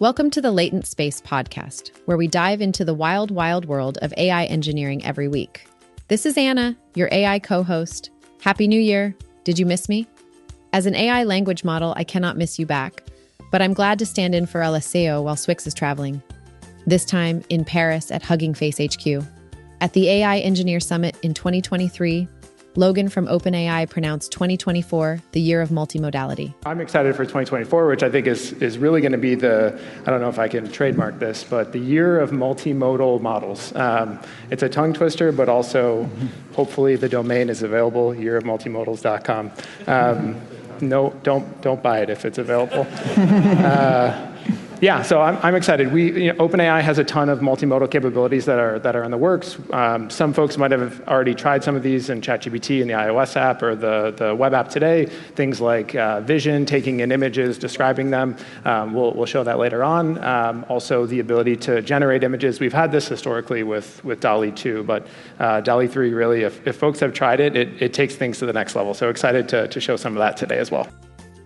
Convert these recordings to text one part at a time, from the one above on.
Welcome to the Latent Space podcast, where we dive into the wild, wild world of AI engineering every week. This is Anna, your AI co host. Happy New Year! Did you miss me? As an AI language model, I cannot miss you back, but I'm glad to stand in for Alessio while swyx is traveling. This time in Paris at Hugging Face HQ. At the AI Engineer Summit in 2023, Logan from OpenAI pronounced 2024 the year of multimodality. I'm excited for 2024, which I think is, is really going to be the, I don't know if I can trademark this, but the year of multimodal models. Um, it's a tongue twister, but also hopefully the domain is available, yearofmultimodals.com. Um, no, don't, don't buy it if it's available. uh, yeah, so I'm, I'm excited. We, you know, OpenAI has a ton of multimodal capabilities that are, that are in the works. Um, some folks might have already tried some of these in ChatGPT in the iOS app or the, the web app today. Things like uh, vision, taking in images, describing them. Um, we'll, we'll show that later on. Um, also, the ability to generate images. We've had this historically with, with DALL-E 2, but uh, DALL-E 3 really, if, if folks have tried it, it, it takes things to the next level. So excited to, to show some of that today as well.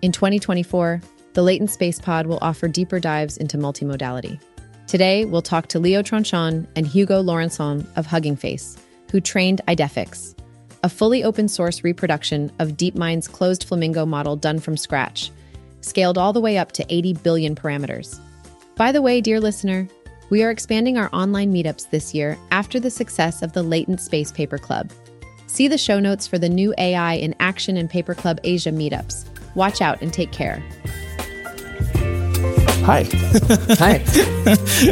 In 2024, the Latent Space Pod will offer deeper dives into multimodality. Today, we'll talk to Leo Tronchon and Hugo Laurençon of Hugging Face, who trained IDEFICS, a fully open source reproduction of DeepMind's closed flamingo model done from scratch, scaled all the way up to 80 billion parameters. By the way, dear listener, we are expanding our online meetups this year after the success of the Latent Space Paper Club. See the show notes for the new AI in Action and Paper Club Asia meetups. Watch out and take care. Hi. Hi.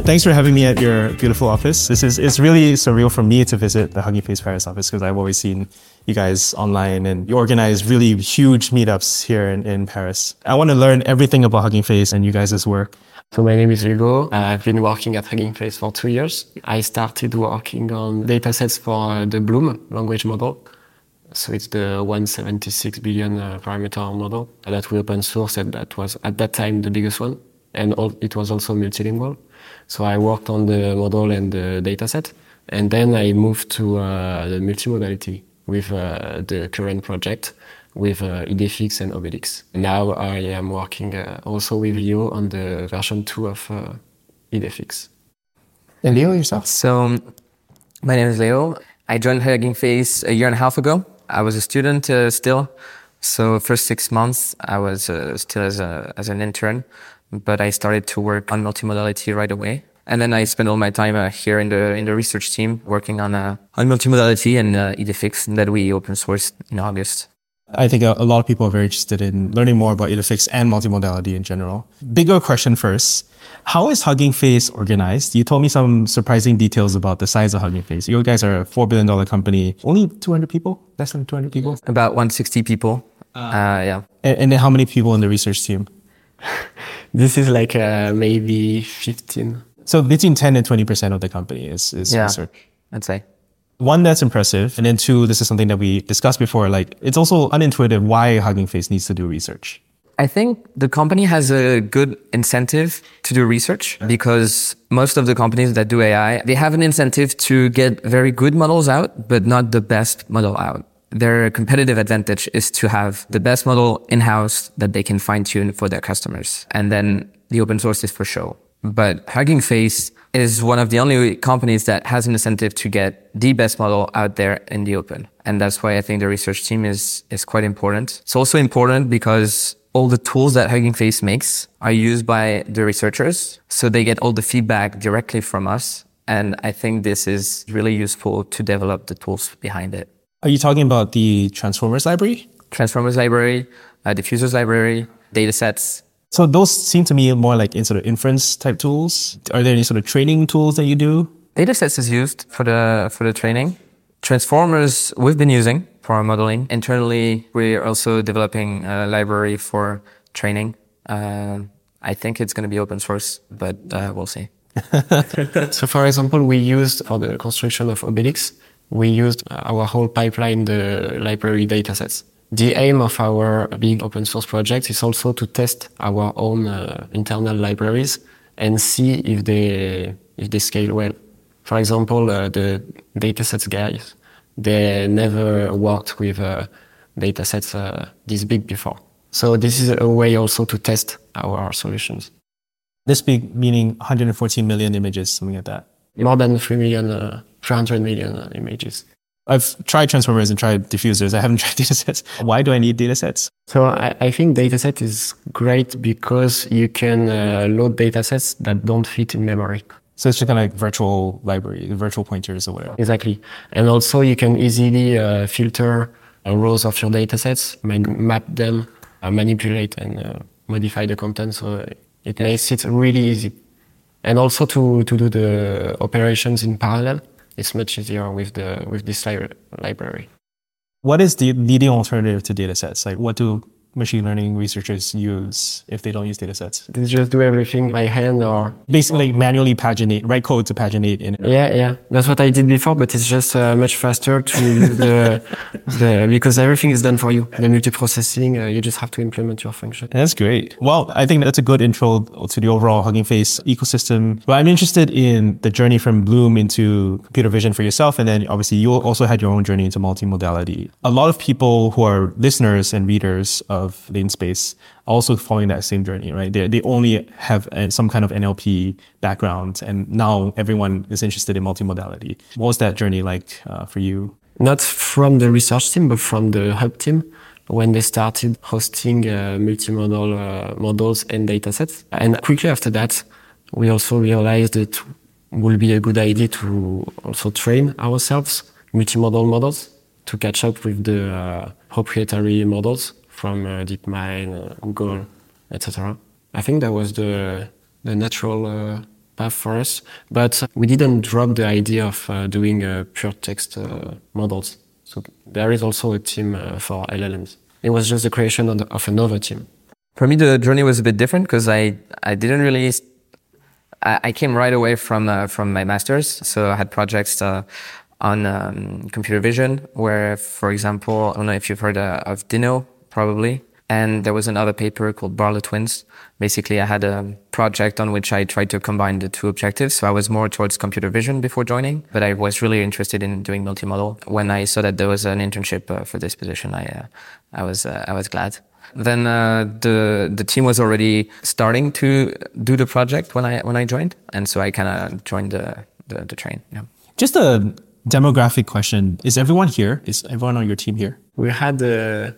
Thanks for having me at your beautiful office. This is it's really surreal for me to visit the Hugging Face Paris office because I've always seen you guys online and you organize really huge meetups here in, in Paris. I want to learn everything about Hugging Face and you guys' work. So my name is Hugo. Uh, I've been working at Hugging Face for two years. I started working on datasets for uh, the Bloom language model. So it's the 176 billion uh, parameter model that we open source and that was at that time the biggest one and all, it was also multilingual. So I worked on the model and the dataset, and then I moved to uh, the multimodality with uh, the current project with uh, IDEFICS and OBELICS. Now I am working uh, also with Leo on the version 2 of uh, IDEFICS. And Leo, yourself? So, my name is Leo. I joined Hugging Face a year and a half ago. I was a student uh, still. So, first six months, I was uh, still as, a, as an intern but I started to work on multimodality right away. And then I spent all my time uh, here in the in the research team working on uh, on multimodality and uh, that we open sourced in August. I think a, a, lot of people are very interested in learning more about IDEFICS and multimodality in general. Bigger question first. How is Hugging Face organized? You told me some surprising details about the size of Hugging Face. You guys are a $4 billion company. Only 200 people? Less than 200 people? About 160 people. Uh, uh yeah. And, and then how many people in the research team? this is like uh, maybe 15. So between 10 and 20% of the company is, is yeah, research. I'd say. One, that's impressive. And then two, this is something that we discussed before. Like, it's also unintuitive why Hugging Face needs to do research. I think the company has a good incentive to do research because most of the companies that do AI, they have an incentive to get very good models out, but not the best model out their competitive advantage is to have the best model in-house that they can fine tune for their customers. And then the open source is for show. But Hugging Face is one of the only companies that has an incentive to get the best model out there in the open. And that's why I think the research team is, is quite important. It's also important because all the tools that Hugging Face makes are used by the researchers. So they get all the feedback directly from us. And I think this is really useful to develop the tools behind it. Are you talking about the Transformers library? Transformers library, uh, diffusers library, datasets. So those seem to me more like in sort of inference type tools. Are there any sort of training tools that you do? Datasets is used for the for the training. Transformers we've been using for our modeling. Internally, we're also developing a library for training. Uh, I think it's going to be open source, but uh, we'll see. so, for example, we used for the construction of OBELICS we used our whole pipeline, the library datasets. The aim of our big open source project is also to test our own uh, internal libraries and see if they if they scale well. For example, uh, the datasets guys, they never worked with uh, datasets uh, this big before. So this is a way also to test our solutions. This big meaning 114 million images, something like that. More than 3 million, uh, 300 million uh, images. I've tried transformers and tried diffusers. I haven't tried datasets. Why do I need datasets? So I, I think dataset is great because you can uh, load datasets that don't fit in memory. So it's just kind of like virtual library, virtual pointers or whatever. Exactly. And also you can easily uh, filter uh, rows of your datasets, man- map them, uh, manipulate and uh, modify the content. So it makes it really easy. And also to, to do the operations in parallel, it's much easier with the with this li- library. What is the leading alternative to datasets? Like what do machine learning researchers use if they don't use datasets? They just do everything by hand or Basically manually paginate, write code to paginate in it. yeah, yeah. That's what I did before, but it's just uh, much faster to the, the because everything is done for you. The multiprocessing, uh, you just have to implement your function. That's great. Well, I think that's a good intro to the overall Hugging Face ecosystem. But I'm interested in the journey from Bloom into computer vision for yourself. And then obviously you also had your own journey into multimodality. A lot of people who are listeners and readers of Latent Space also following that same journey, right? They, they only have uh, some kind of NLP background. And now everyone is interested in multimodality. What was that journey like uh, for you? Not from the research team, but from the hub team when they started hosting uh, multimodal uh, models and datasets. And quickly after that, we also realized it would be a good idea to also train ourselves multimodal models to catch up with the uh, proprietary models from uh, DeepMind, uh, Google, etc. I think that was the the natural uh, path for us, but we didn't drop the idea of uh, doing uh, pure text uh, models. So there is also a team for LLMs. It was just the creation of, the, of another team. For me, the journey was a bit different because I, I didn't really, I came right away from, from my master's. So I had projects, on, um, computer vision where, for example, I don't know if you've heard of Dino, probably. And there was another paper called Barlow Twins. Basically, I had a project on which I tried to combine the two objectives. So I was more towards computer vision before joining, but I was really interested in doing multimodal. When I saw that there was an internship uh, for this position, I, uh, I was, uh, I was glad. Then uh, the the team was already starting to do the project when I when I joined, and so I kind of joined the, the the train. Yeah. Just a demographic question. Is everyone here? Is everyone on your team here? We had a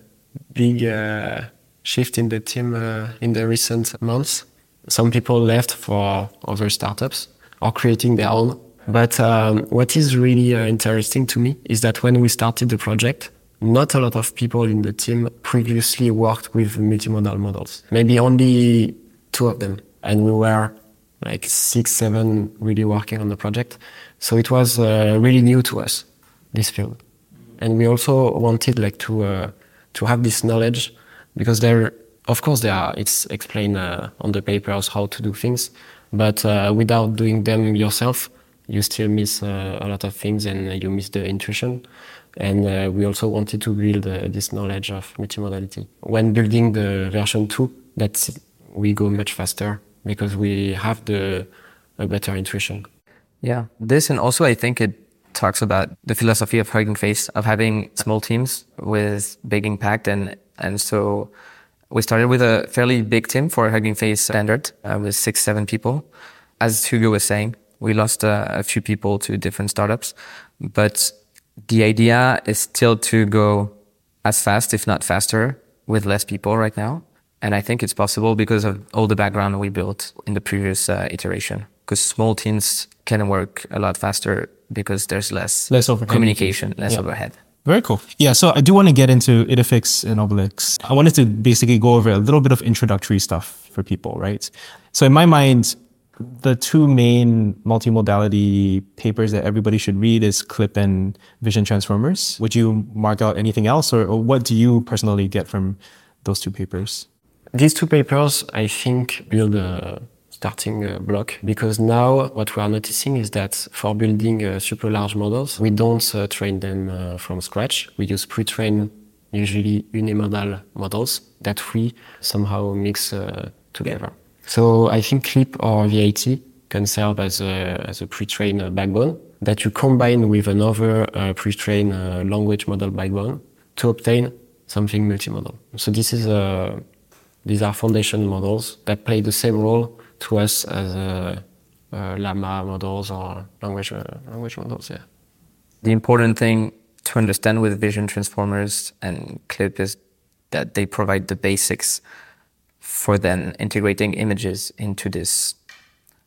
big uh, shift in the team uh, in the recent months. Some people left for other startups or creating their own. But um, what is really uh, interesting to me is that when we started the project, not a lot of people in the team previously worked with multimodal models. Maybe only two of them. And we were like six, seven really working on the project. So it was uh, really new to us, this field. And we also wanted like to, uh, to have this knowledge because there, of course, there are, it's explained uh, on the papers how to do things, but uh, without doing them yourself, you still miss uh, a lot of things and you miss the intuition. And uh, we also wanted to build uh, this knowledge of multimodality. When building the version 2, that's, we go much faster because we have the a better intuition. Yeah. This and also I think it talks about the philosophy of Hugging Face of having small teams with big impact and and so we started with a fairly big team for Hugging Face standard uh, with six seven people. As Hugo was saying, we lost uh, a few people to different startups, but the idea is still to go as fast, if not faster, with less people right now. And I think it's possible because of all the background we built in the previous uh, iteration. Because small teams can work a lot faster because there's less, Less overhead. communication, less Yeah. overhead. Very cool. Yeah, so I do want to get into IDEFICS and OBELICS. I wanted to basically go over a little bit of introductory stuff for people, right? So in my mind, the two main multimodality papers that everybody should read is CLIP and Vision Transformers. Would you mark out anything else, or, or what do you personally get from those two papers? These two papers, I think, build a starting uh, block because now what we are noticing is that for building uh, super large models, we don't uh, train them uh, from scratch. We use pre-trained, usually unimodal models that we somehow mix uh, together. So I think CLIP or ViT can serve as a, as a pre-trained backbone that you combine with another pre-trained language model backbone to obtain something multimodal. So this is a These are foundation models that play the same role to us as uh, uh, llama models or language uh, language models. Yeah. The important thing to understand with vision transformers and clip is that they provide the basics for then integrating images into this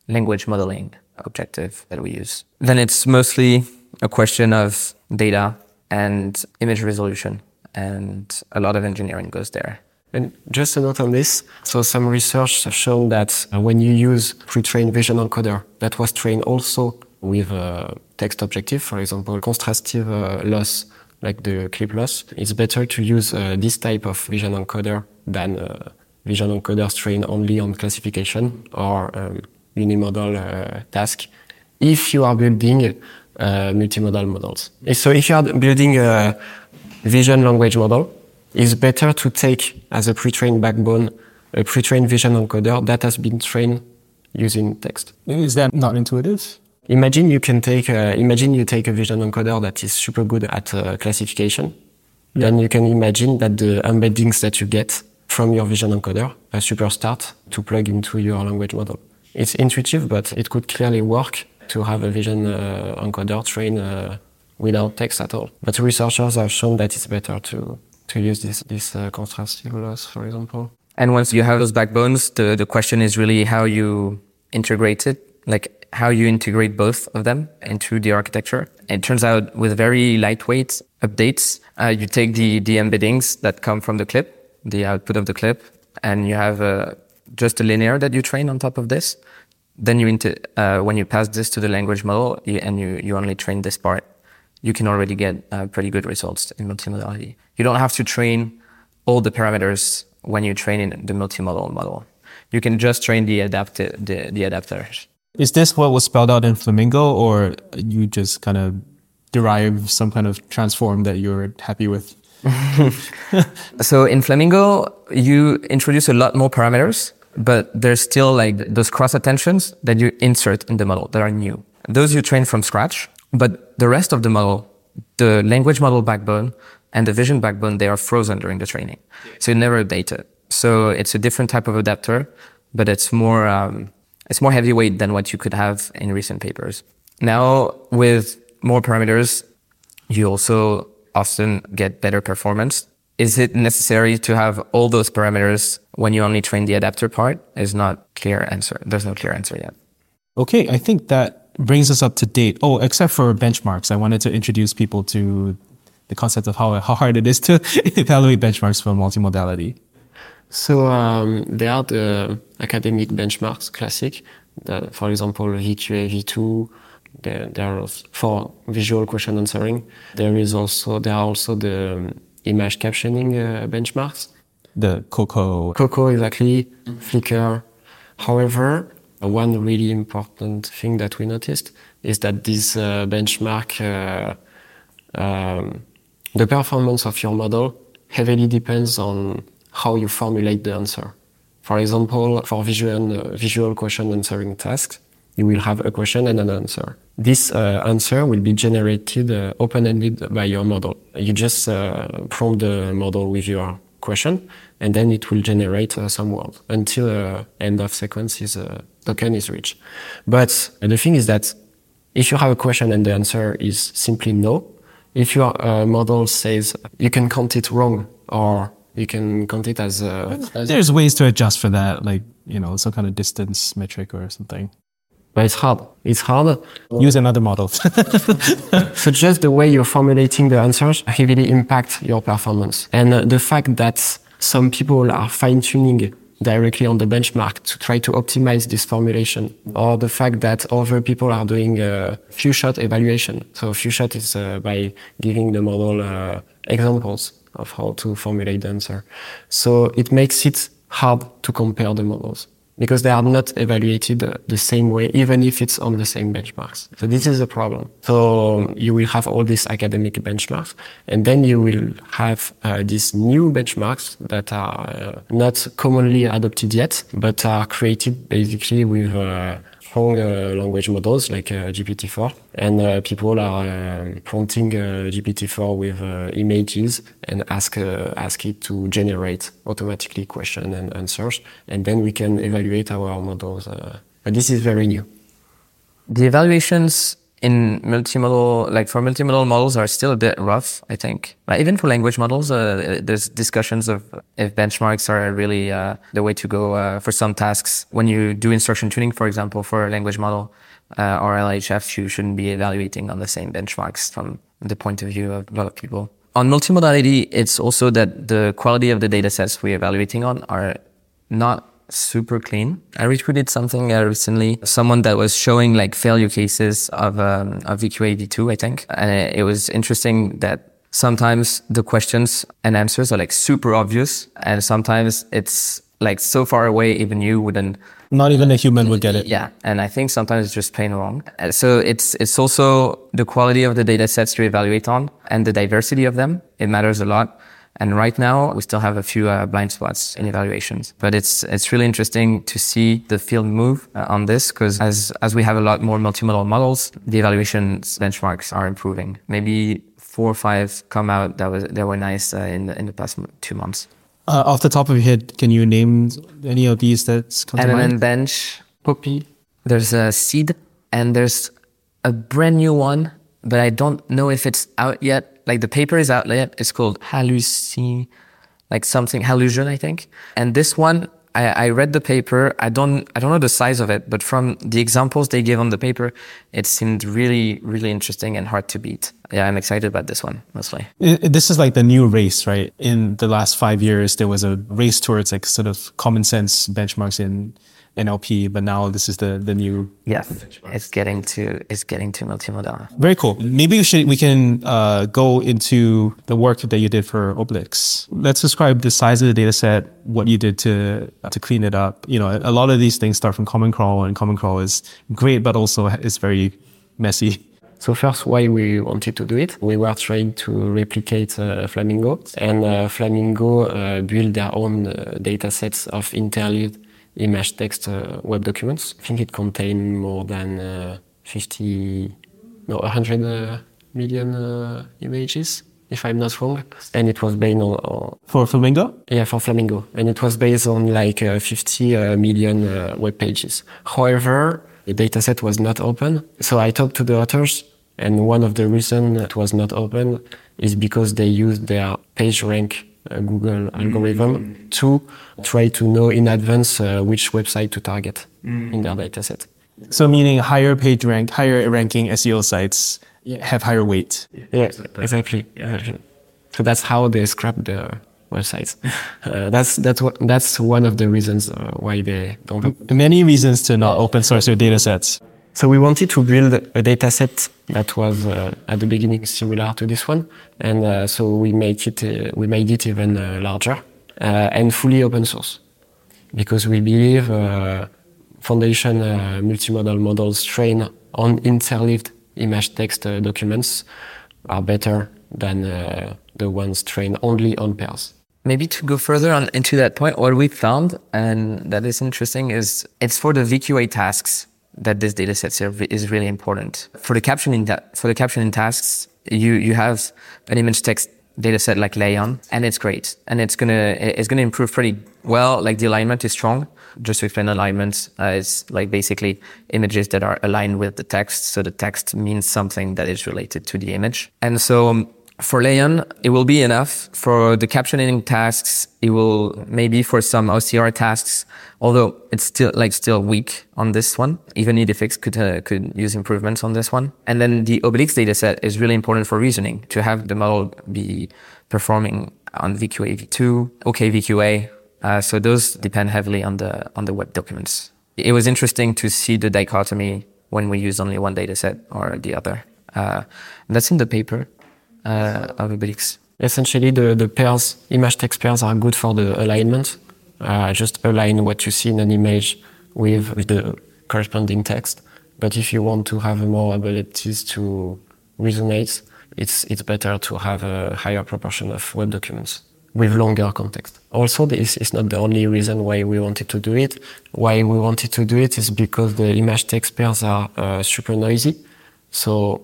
language modeling objective that we use. Then it's mostly a question of data and image resolution, and a lot of engineering goes there. And just a note on this. So some research has shown that uh, when you use pre-trained vision encoder that was trained also with a text objective, for example, contrastive uh, loss, like the clip loss, it's better to use uh, this type of vision encoder than uh, vision encoders trained only on classification or um, unimodal uh, task if you are building uh, multimodal models. So if you are building a vision language model, it's better to take as a pre-trained backbone a pre-trained vision encoder that has been trained using text. Is that not intuitive? Imagine you can take a, imagine you take a vision encoder that is super good at uh, classification. Yeah. Then you can imagine that the embeddings that you get from your vision encoder a super start to plug into your language model. It's intuitive, but it could clearly work to have a vision uh, encoder trained uh, without text at all. But researchers have shown that it's better to to use this this uh, contrastive loss, for example. And once you have those backbones, the, the question is really how you integrate it, like how you integrate both of them into the architecture. It turns out with very lightweight updates, uh, you take the, the embeddings that come from the clip, the output of the clip, and you have uh, just a linear that you train on top of this. Then you, inter- uh, when you pass this to the language model you, and you, you only train this part, you can already get uh, pretty good results in multimodality. You don't have to train all the parameters when you train in the multimodal model. You can just train the adapter, the, the adapters. Is this what was spelled out in Flamingo, or you just kind of derive some kind of transform that you're happy with? so in Flamingo, you introduce a lot more parameters, but there's still like those cross attentions that you insert in the model that are new. Those you train from scratch, but the rest of the model, the language model backbone and the vision backbone, they are frozen during the training. So you never update it. So it's a different type of adapter, but it's more, um, it's more heavyweight than what you could have in recent papers. Now with more parameters, you also often get better performance. Is it necessary to have all those parameters when you only train the adapter part? Is not clear answer. There's no clear answer yet. Okay, I think that brings us up to date. Oh, except for benchmarks, I wanted to introduce people to the concept of how, how hard it is to evaluate benchmarks for multimodality. So um, there are the academic benchmarks, classic. The, for example, VQA, V2. There, there are for visual question answering. There is also there are also the um, image captioning uh, benchmarks. The COCO. COCO exactly. Mm-hmm. Flickr. However, one really important thing that we noticed is that this uh, benchmark, uh, um, the performance of your model heavily depends on how you formulate the answer. For example, for visual, uh, visual question answering tasks, you will have a question and an answer. This uh, answer will be generated uh, open-ended by your model. You just uh, prompt the model with your question, and then it will generate uh, some word until uh, end of sequence is token is reached. But the thing is that if you have a question and the answer is simply no, if your uh, model says you can count it wrong or you can count it as, uh, as there's ways to adjust for that, like you know some kind of distance metric or something. But it's hard. It's hard. Use another model. so just the way you're formulating the answers heavily impact your performance. And uh, the fact that some people are fine tuning directly on the benchmark to try to optimize this formulation or the fact that other people are doing a few shot evaluation. So few shot is uh, by giving the model uh, examples of how to formulate the answer. So it makes it hard to compare the models because they are not evaluated the same way, even if it's on the same benchmarks. So this is a problem. So you will have all these academic benchmarks, and then you will have uh, these new benchmarks that are uh, not commonly adopted yet, but are created basically with uh, strong uh, language models like uh, GPT-4, and uh, people are prompting uh, GPT-4 with images and ask ask it to generate automatically question and answers, and then we can evaluate our models. but this is very new. The evaluations in multimodal, like for multimodal models, are still a bit rough. I think, but even for language models, uh, there's discussions of if benchmarks are really uh, the way to go uh, for some tasks. When you do instruction tuning, for example, for a language model uh, or LHF, you shouldn't be evaluating on the same benchmarks from the point of view of a lot of people. On multimodality, it's also that the quality of the data sets we're evaluating on are not super clean. I retweeted something uh, recently, someone that was showing like failure cases of, um, of VQA-v2, I think. And it, was interesting that sometimes the questions and answers are like super obvious. And sometimes it's like so far away, even you wouldn't. Not even a human would get it. Yeah. And I think sometimes it's just plain wrong. Uh, so it's, it's also the quality of the data sets to evaluate on and the diversity of them. It matters a lot. And right now, we still have a few uh, blind spots in evaluations. But it's it's really interesting to see the field move uh, on this because as as we have a lot more multimodal models, the evaluations benchmarks are improving. Maybe four or five come out that was that were nice uh, in the, in the past two months. Uh, off the top of your head, can you name any of these that come to mind? Bench, Poppy. There's a Seed, and there's a brand new one, but I don't know if it's out yet like the paper is out yet. It's called Hallucin, like something Hallusion, I think. And this one, I, I, read the paper. I don't, I don't know the size of it, but from the examples they give on the paper, it seemed really, really interesting and hard to beat. Yeah, I'm excited about this one mostly. This is like the new race, right? In the last five years, there was a race towards like sort of common sense benchmarks in NLP, but now this is the the new. Yes, it's getting to it's getting to multimodal. Very cool. Maybe we should we can uh, go into the work that you did for OBELICS. Let's describe the size of the data set, what you did to to clean it up. You know, a lot of these things start from Common Crawl, and Common Crawl is great, but also is very messy. So first, why we wanted to do it? We were trying to replicate uh, Flamingo, and uh, Flamingo uh, built their own uh, data sets of image text uh, web documents. I think it contained more than uh, 50, no, 100 uh, million images if I'm not wrong. And it was based on, on, for Flamingo. Yeah, for Flamingo, and it was based on like uh, 50 uh, million uh, web pages. However, the dataset was not open, so I talked to the authors, and one of the reasons it was not open is because they used their PageRank Google algorithm to try to know in advance uh, which website to target mm. in their dataset. So meaning higher page rank, higher ranking SEO sites yeah. have higher weight. Yeah, exactly. Yeah. So that's how they scrap the websites. Uh, that's that's what that's one of the reasons uh, why they don't. Many reasons to not open source your datasets. So we wanted to build a data set that was uh, at the beginning similar to this one, and uh, so we made it uh, we made it even uh, larger uh, and fully open source. Because we believe uh, foundation multimodal models trained on interleaved image text documents are better than the ones trained only on pairs. Maybe to go further on into that point, what we found and that is interesting is it's for the VQA tasks that this data set is really important. For the captioning, for the captioning tasks, you, you have an image text data set like LAION, and it's great. And it's gonna, it's gonna improve pretty well. Like the alignment is strong. Just to explain alignment, uh, it's like basically images that are aligned with the text. So the text means something that is related to the image. And so um, for LAION, it will be enough. For the captioning tasks, it will maybe for some OCR tasks, although it's still like still weak on this one. Even IDEFICS could uh, could use improvements on this one. And then the OBELICS dataset is really important for reasoning to have the model be performing on VQA v2, OK VQA. Uh, so those depend heavily on the on the web documents. It was interesting to see the dichotomy when we use only one dataset or the other. Uh, that's in the paper uh, of OBELICS. Essentially, the, the pairs, image text pairs are good for the alignment. Uh, just align what you see in an image with, with the corresponding text. But if you want to have more abilities to resonate, it's, it's better to have a higher proportion of web documents. with longer context. Also, this is not the only reason why we wanted to do it. Why we wanted to do it is because the image text pairs are uh, super noisy. So,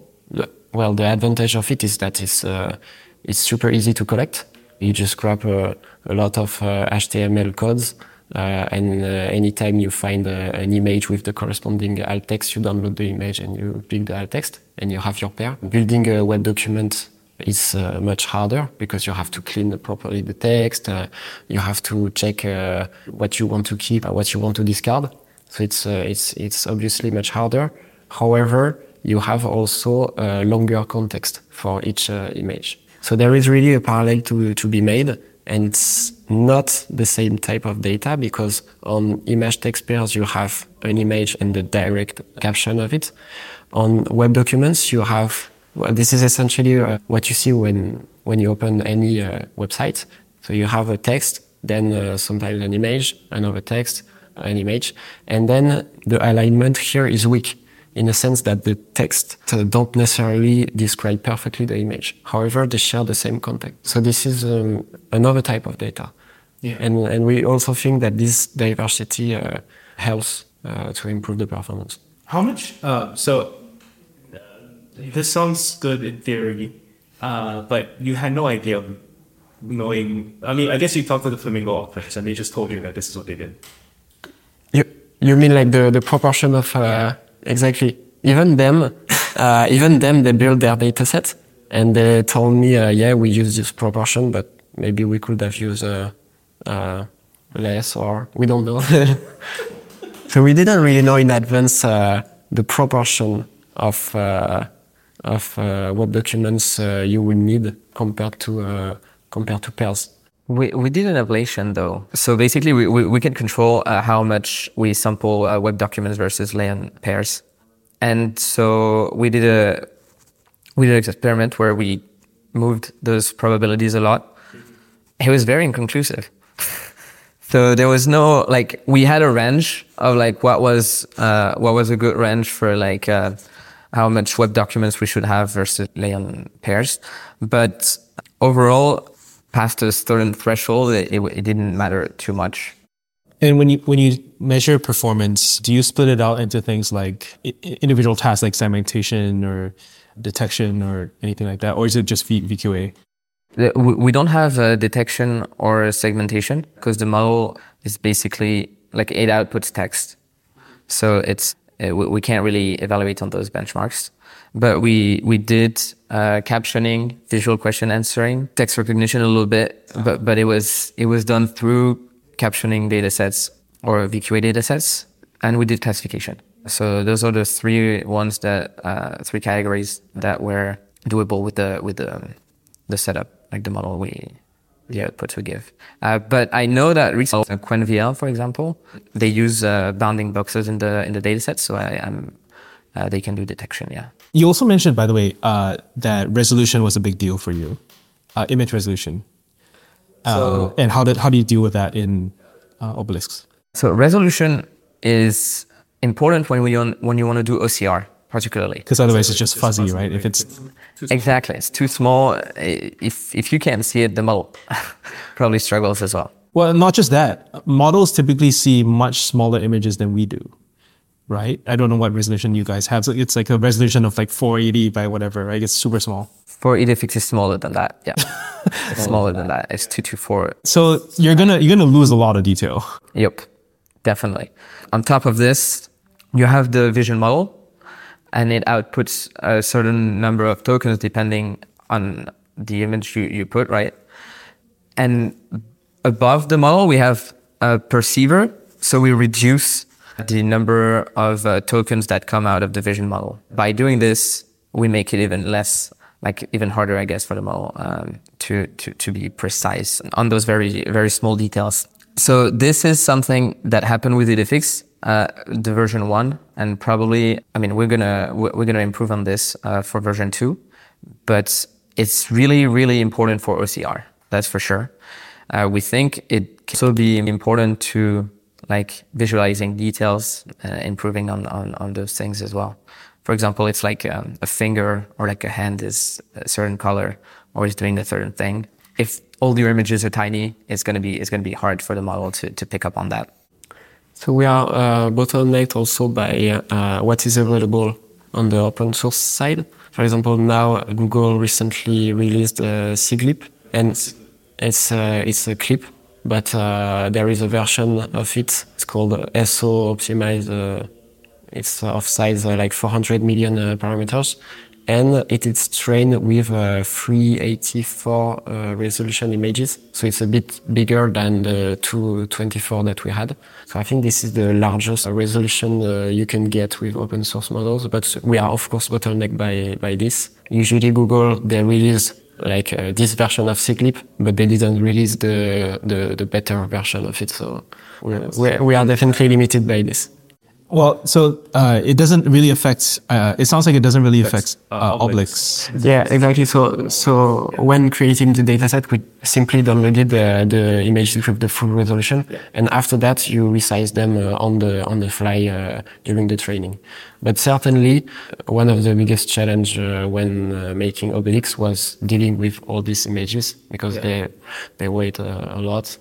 well, the advantage of it is that it's, uh, it's super easy to collect. You just grab a, a lot of uh, HTML codes, uh, and uh, anytime you find an image with the corresponding alt text, you download the image and you pick the alt text, and you have your pair. Building a web document is uh, much harder because you have to clean properly the text. Uh, you have to check uh, what you want to keep, what you want to discard. So it's it's it's obviously much harder. However, you have also a longer context for each image. So there is really a parallel to, to be made and it's not the same type of data because on image text pairs you have an image and the direct caption of it. On web documents you have, well, this is essentially uh, what you see when, when you open any uh, website. So you have a text, then uh, sometimes an image, another text, an image, and then the alignment here is weak in a sense that the text don't necessarily describe perfectly the image. However, they share the same context. So this is um, another type of data. Yeah. And, and we also think that this diversity uh, helps uh, to improve the performance. How much? Uh, so uh, this sounds good in theory, uh, but you had no idea knowing. I mean, I guess you talked to the Flamingo office and they just told you that this is what they did. You, you mean like the, the proportion of uh, exactly. Even them, uh, even them, they build their data set and they told me, uh, yeah, we use this proportion, but maybe we could have used uh, uh less or we don't know. so we didn't really know in advance uh, the proportion of uh, of what documents you would need compared to compared to pairs. We, we did an ablation though. So basically we, we, we can control uh, how much we sample uh, web documents versus LAION pairs. And so we did a, we did an experiment where we moved those probabilities a lot. It was very inconclusive. so there was no, like, we had a range of like what was, uh, what was a good range for like, uh, how much web documents we should have versus LAION pairs. But overall, past a certain threshold, it, it, it didn't matter too much. And when you when you measure performance, do you split it out into things like individual tasks like segmentation or detection or anything like that, or is it just v- VQA? We don't have a detection or a segmentation because the model is basically like it outputs text, so it's uh, we can't really evaluate on those benchmarks. But we we did uh, captioning, visual question answering, text recognition a little bit, but but it was it was done through captioning data sets or VQA data sets, and we did classification. So those are the three ones that uh, three categories that were doable with the with the the setup, like the model we the outputs we give. Uh, but I know that recently, uh, Qwen-VL, for example, they use uh, bounding boxes in the in the data set, so I, am uh, they can do detection. Yeah. You also mentioned, by the way, uh, that resolution was a big deal for you, uh, image resolution. Uh, so, and how did how do you deal with that in uh, OBELICS? So resolution is important when we on, when you want to do OCR particularly because otherwise it's just fuzzy, right? If it's exactly it's too small, if if you can't see it, the model probably struggles as well. Well, not just that. Models typically see much smaller images than we do right? I don't know what resolution you guys have. So it's like a resolution of like 480 by whatever, right? It's super small. 480 is smaller than that. Yeah. smaller than that. It's 224. So you're gonna you're gonna lose a lot of detail. Yep. Definitely. On top of this, you have the vision model and it outputs a certain number of tokens depending on the image you, you put, right? And above the model, we have a perceiver. So we reduce the number of uh, tokens that come out of the vision model. By doing this, we make it even less, like even harder, I guess, for the model um, to, to, to be precise on those very, very small details. So this is something that happened with IDEFICS, uh, the version one, and probably, I mean, we're gonna, we're gonna improve on this, uh, for version two, but it's really, really important for OCR. That's for sure. Uh, we think it can also be important to like visualizing details, uh, improving on, on, on those things as well. For example, it's like um, a finger or like a hand is a certain color or is doing a certain thing. if all your images are tiny, it's gonna be it's gonna be hard for the model to, to pick up on that. So we are uh, bottlenecked also by uh, what is available on the open source side. For example, now Google recently released uh, SigLIP, and it's uh, it's a clip, but uh, there is a version of it. It's called SO optimized. Uh, it's of size uh, like 400 million parameters, and it is trained with uh, 384 uh, resolution images. So it's a bit bigger than the 224 that we had. So I think this is the largest resolution uh, you can get with open source models, but we are of course bottlenecked by, by this. Usually Google, they release like uh, this version of SigLIP, but they didn't release the, the, the better version of it. So we're, we're, we are definitely limited by this. Well, so uh, it doesn't really affect. Uh, it sounds like it doesn't really affect uh, OBELICS. Yeah, exactly. So, so when creating the dataset, we simply downloaded the, the images with the full resolution, and after that, you resize them uh, on the on the fly uh, during the training. But certainly, uh, one of the biggest challenge uh, when uh, making OBELICS was dealing with all these images because they they weigh uh, a lot.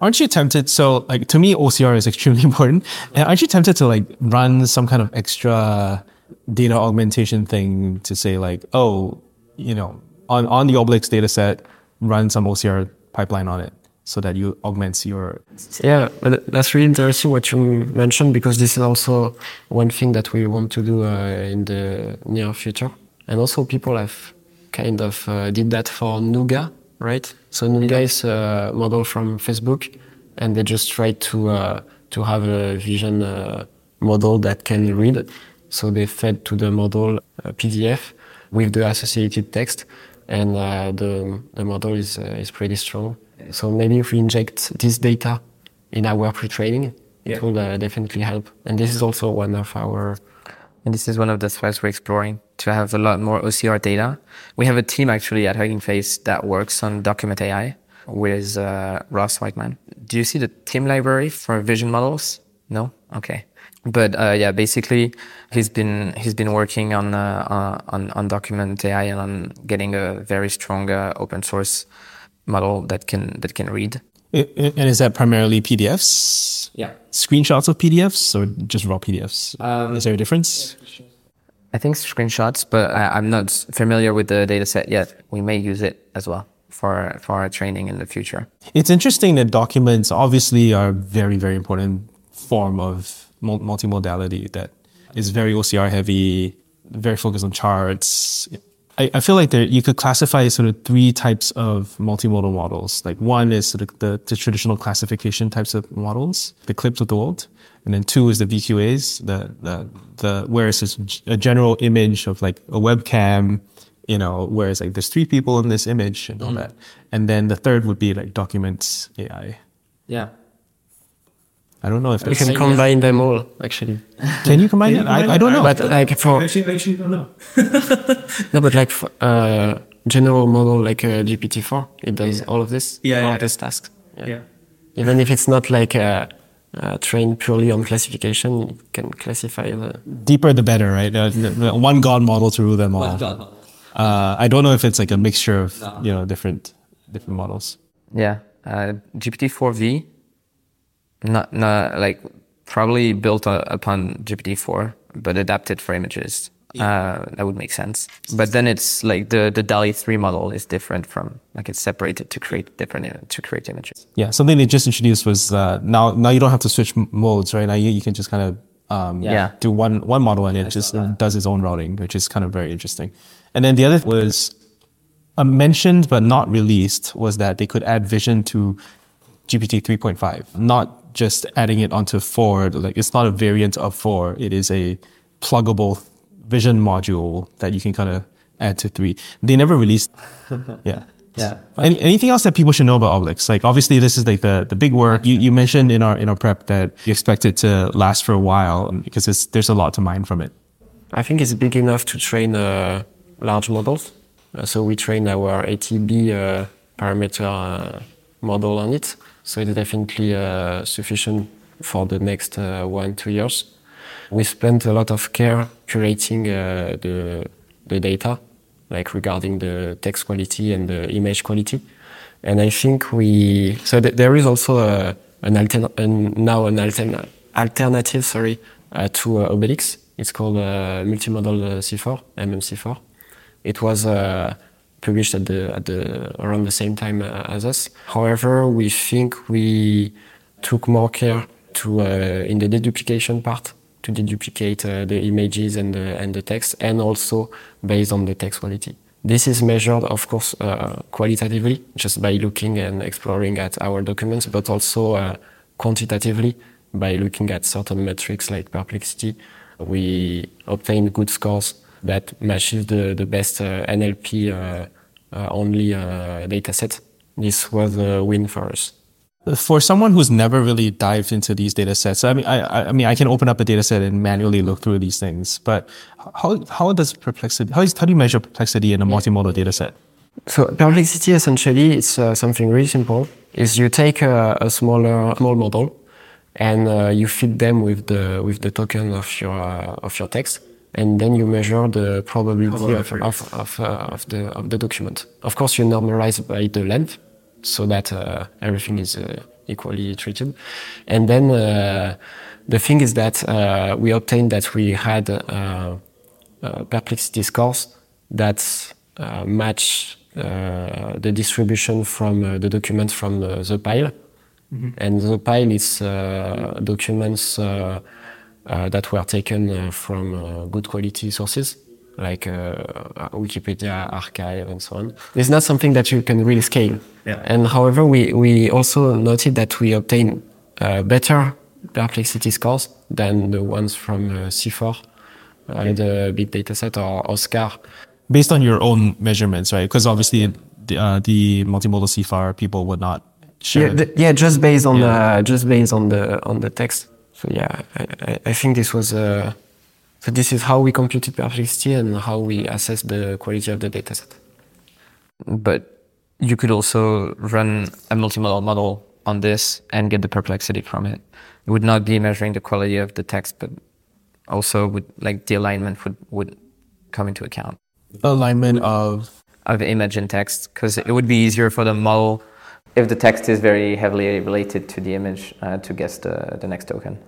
Aren't you tempted? So, like, to me, OCR is extremely important. And aren't you tempted to like run some kind of extra data augmentation thing to say like, oh, you know, on on the OBELICS data set, run some OCR pipeline on it so that you augment your. Yeah, that's really interesting what you mentioned because this is also one thing that we want to do uh, in the near future. And also, people have kind of uh, did that for Nougat, right? So Nougat is a model from Facebook, and they just tried to uh, to have a vision uh, model that can read. So they fed to the model a PDF with the associated text, and uh, the the model is uh, is pretty strong. So maybe if we inject this data in our pre-training, it will uh, definitely help. And this is also one of our And this is one of the threads we're exploring to have a lot more OCR data. We have a timm actually at Hugging Face that works on document AI with uh, Ross Wightman. Do you see the team library for vision models? No? Okay. But uh, yeah, basically, he's been he's been working on uh, uh, on on document AI and on getting a very strong uh, open source model that can that can read. I- I- And is that primarily PDFs? Yeah. Screenshots of PDFs or just raw PDFs? Um, is there a difference? I think screenshots, but I, I'm not familiar with the data set yet. We may use it as well for for our training in the future. It's interesting that documents obviously are a very, very important form of multimodality that is very OCR heavy, very focused on charts. I, I feel like there you could classify sort of three types of multimodal models. Like one is sort of the, the traditional classification types of models, the clips of the world. And then two is the VQAs, the, the, the, where it's just a general image of like a webcam, you know, whereas like there's three people in this image and all mm. that. And then the third would be like documents AI. Yeah. I don't know if we that's, can combine them all actually. can you combine it? I, I don't know. But like for actually, actually don't know. no, but like for, uh, general model like uh, GPT-4, it does all of this, Yeah, all yeah. of this tasks. Yeah. Even if it's not like uh, uh, trained purely on classification, it can classify the. Deeper the better, right? Uh, the- the one God model to rule them all. One Uh, I don't know if it's like a mixture of you know different different models. Yeah. Uh, GPT-4v, not, not like probably built uh, upon GPT-4, but adapted for images. Uh, that would make sense. But then it's like the, the DALL-E 3 model is different from, like it's separated to create different, uh, to create images. Yeah, something they just introduced was uh, now now you don't have to switch modes, right? Now you, you can just kind of um, Yeah. do one one model and it just does its own routing, which is kind of very interesting. And then the other was uh, mentioned but not released was that they could add vision to GPT 3.5, not just adding it onto four. Like it's not a variant of four; it is a pluggable vision module that you can kind of add to three. They never released. Yeah. Yeah. Any, anything else that people should know about OBELICS? Like obviously this is like the, the big work. You, you mentioned in our in our prep that you expect it to last for a while because it's, there's a lot to mine from it. I think it's big enough to train uh, large models. Uh, so we train our 80B uh, parameter uh, model on it. So it's definitely uh, sufficient for the next uh, one, two years. We spent a lot of care curating uh, the, the data. like regarding the text quality and the image quality. And I think we so th- there is also a, an altern- an, now an altern- alternative, sorry, uh, to uh, OBELICS. It's called uh, multimodal uh, C4, MMC4. It was uh, published at the at the around the same time uh, as us. However, we think we took more care to uh, in the deduplication part to deduplicate uh, the images and the and the text, and also based on the text quality. This is measured, of course, uh, qualitatively, just by looking and exploring at our documents, but also uh, quantitatively by looking at certain metrics like perplexity. We obtain good scores that matches the, the best uh, NLP only uh, data set. This was a win for us. For someone who's never really dived into these data sets, I mean, I, I- mean, I can open up a data set and manually look through these things, but how, how does perplexity, how, is, how do you measure perplexity in a multimodal data set? So perplexity essentially it's uh, something really simple. Is you take a, a smaller small model and uh, you feed them with the with the token of your uh, of your text, and then you measure the probability of of of, uh, of the of the document. Of course, you normalize by the length so that uh, everything is uh, equally treated, and then uh, the thing is that uh, we obtained that we had. Uh, perplexity scores that uh, match uh, the distribution from uh, the documents from uh, the pile. And the pile is uh, documents that were taken uh, from uh, good quality sources like uh, Wikipedia, arXiv, and so on. It's not something that you can really scale. Yeah. And however, we, we also noted that we obtain uh, better perplexity scores than the ones from uh, C4, uh, the big dataset or OSCAR. Based on your own measurements, right? Because obviously the, uh, the multimodal C4 people would not share. Yeah, it. th- yeah, just based on the just based on the on the text. So yeah, I, I, I think this was uh, so this is how we computed perplexity and how we assess the quality of the dataset. But you could also run a multimodal model on this and get the perplexity from it. It would not be measuring the quality of the text, but also would like the alignment would, would come into account alignment of of image and text because it would be easier for the model if the text is very heavily related to the image uh, to guess the, the next token.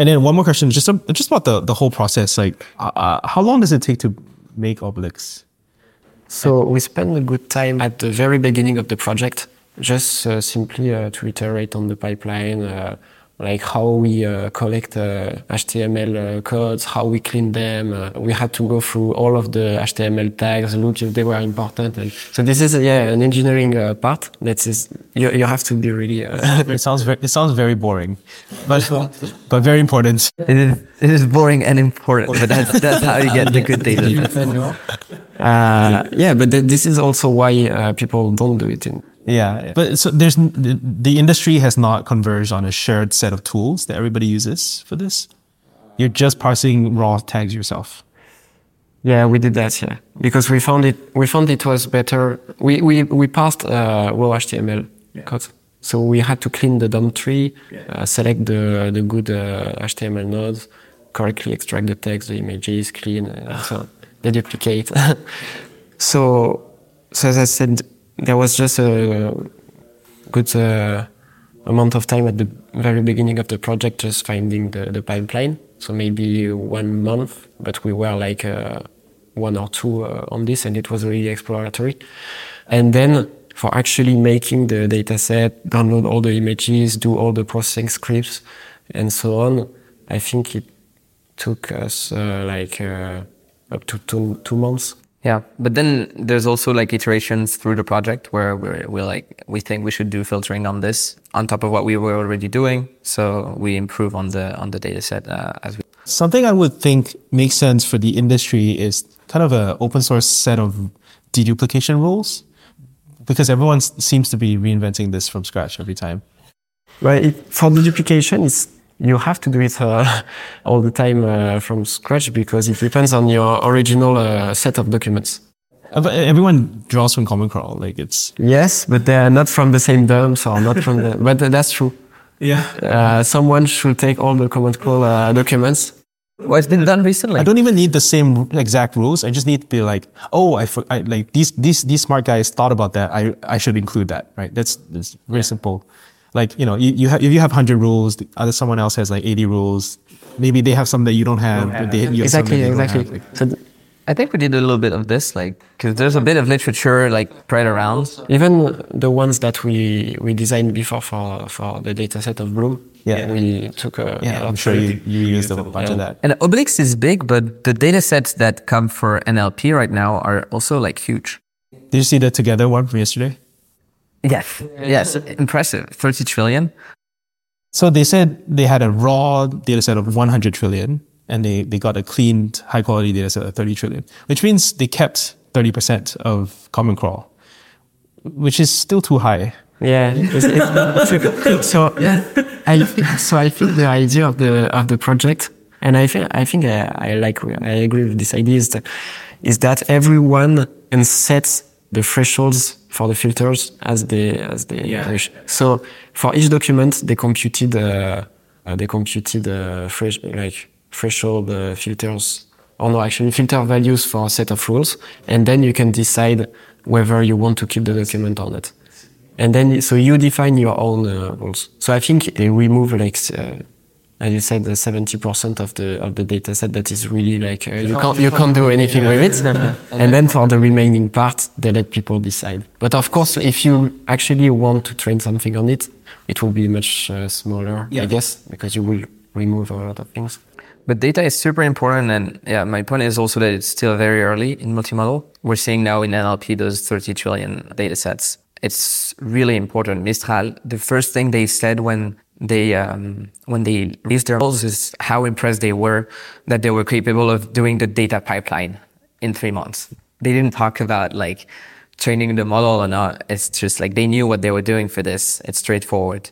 And then one more question, just just about the, the whole process. Like, uh, uh, how long does it take to make OBELICS? So we spend a good time at the very beginning of the project, just uh, simply uh, to iterate on the pipeline, uh, like how we uh, collect uh, HTML uh, codes, how we clean them. Uh, we had to go through all of the HTML tags, look if they were important. And so this is uh, yeah an engineering uh, part that is you, you have to be really. Uh, It sounds very it sounds very boring, but but very important. It is, it is boring and important, but that's, that's how you get the good data. uh, yeah, but th- this is also why uh, people don't do it in Yeah, but so there's the, the industry has not converged on a shared set of tools that everybody uses for this. You're just parsing raw tags yourself. Yeah, we did that. Yeah, because we found it. We found it was better. We we we parsed uh, raw HTML code, so we had to clean the DOM tree, uh, select the the good uh, HTML nodes, correctly extract the text, the images, clean, uh, so on, deduplicate. so, so as I said, there was just a good uh, amount of time at the very beginning of the project just finding the, the pipeline. So maybe one month, but we were like uh, one or two uh, on this and it was really exploratory. And then for actually making the data set, download all the images, do all the processing scripts and so on, I think it took us uh, like uh, up to two, two months. Yeah, but then there's also like iterations through the project where we're, we're like we think we should do filtering on this on top of what we were already doing, so we improve on the on the data set uh, as we. Something I would think makes sense for the industry is kind of a open source set of deduplication rules, because everyone s- seems to be reinventing this from scratch every time. Right. it, for deduplication, duplication, it's, you have to do it uh, all the time uh, from scratch because it depends on your original uh, set of documents. But everyone draws from Common Crawl, like it's Yes, but they are not from the same dumps or not from the. But that's true. yeah. Uh, someone should take all the Common Crawl uh, documents Well, it's been done recently. I don't even need the same exact rules. I just need to be like, oh, I, for- I like these these these smart guys thought about that. I I should include that, right? That's that's very simple. Like you know, you, you have if you have hundred rules, the other someone else has like eighty rules. Maybe they have some that you don't have. but They, you have exactly, they exactly. have, like- So th- I think we did a little bit of this, like, because there's a bit of literature like spread around. even the ones that we we designed before for for the data set of Bloom, Yeah. we took a yeah, i'm sure you you used a bunch of that. And OBELICS is big, but the data sets that come for NLP right now are also like huge. Did you see the together one from yesterday? Yes. Yes. Impressive. 30 trillion. So they said they had a raw data set of 100 trillion and they, they got a cleaned high quality data set of 30 trillion, which means they kept 30% of Common Crawl, which is still too high. Yeah. it's- it's- so yeah. I think, so I think the idea of the of the project, and I think I think I, I like I agree with this idea is that is that everyone can set the thresholds for the filters as they as they wish. So for each document, they computed uh, uh, they computed uh, thresh, like threshold uh, filters or no, actually filter values for a set of rules, and then you can decide whether you want to keep the document or not. And then, so you define your own uh, rules. So I think they remove like, as you said, the seventy percent of the of the data set that is really like uh, you can't you can't do anything with it. and then for the remaining part, they let people decide. But of course, if you actually want to train something on it, it will be much uh, smaller, I guess, because you will remove a lot of things. But data is super important. And yeah, my point is also that it's still very early in multimodal. We're seeing now in NLP those 30 trillion data sets. It's really important. Mistral, the first thing they said when they, um, when they released their models is how impressed they were that they were capable of doing the data pipeline in three months. They didn't talk about like training the model or not. It's just like they knew what they were doing for this. It's straightforward.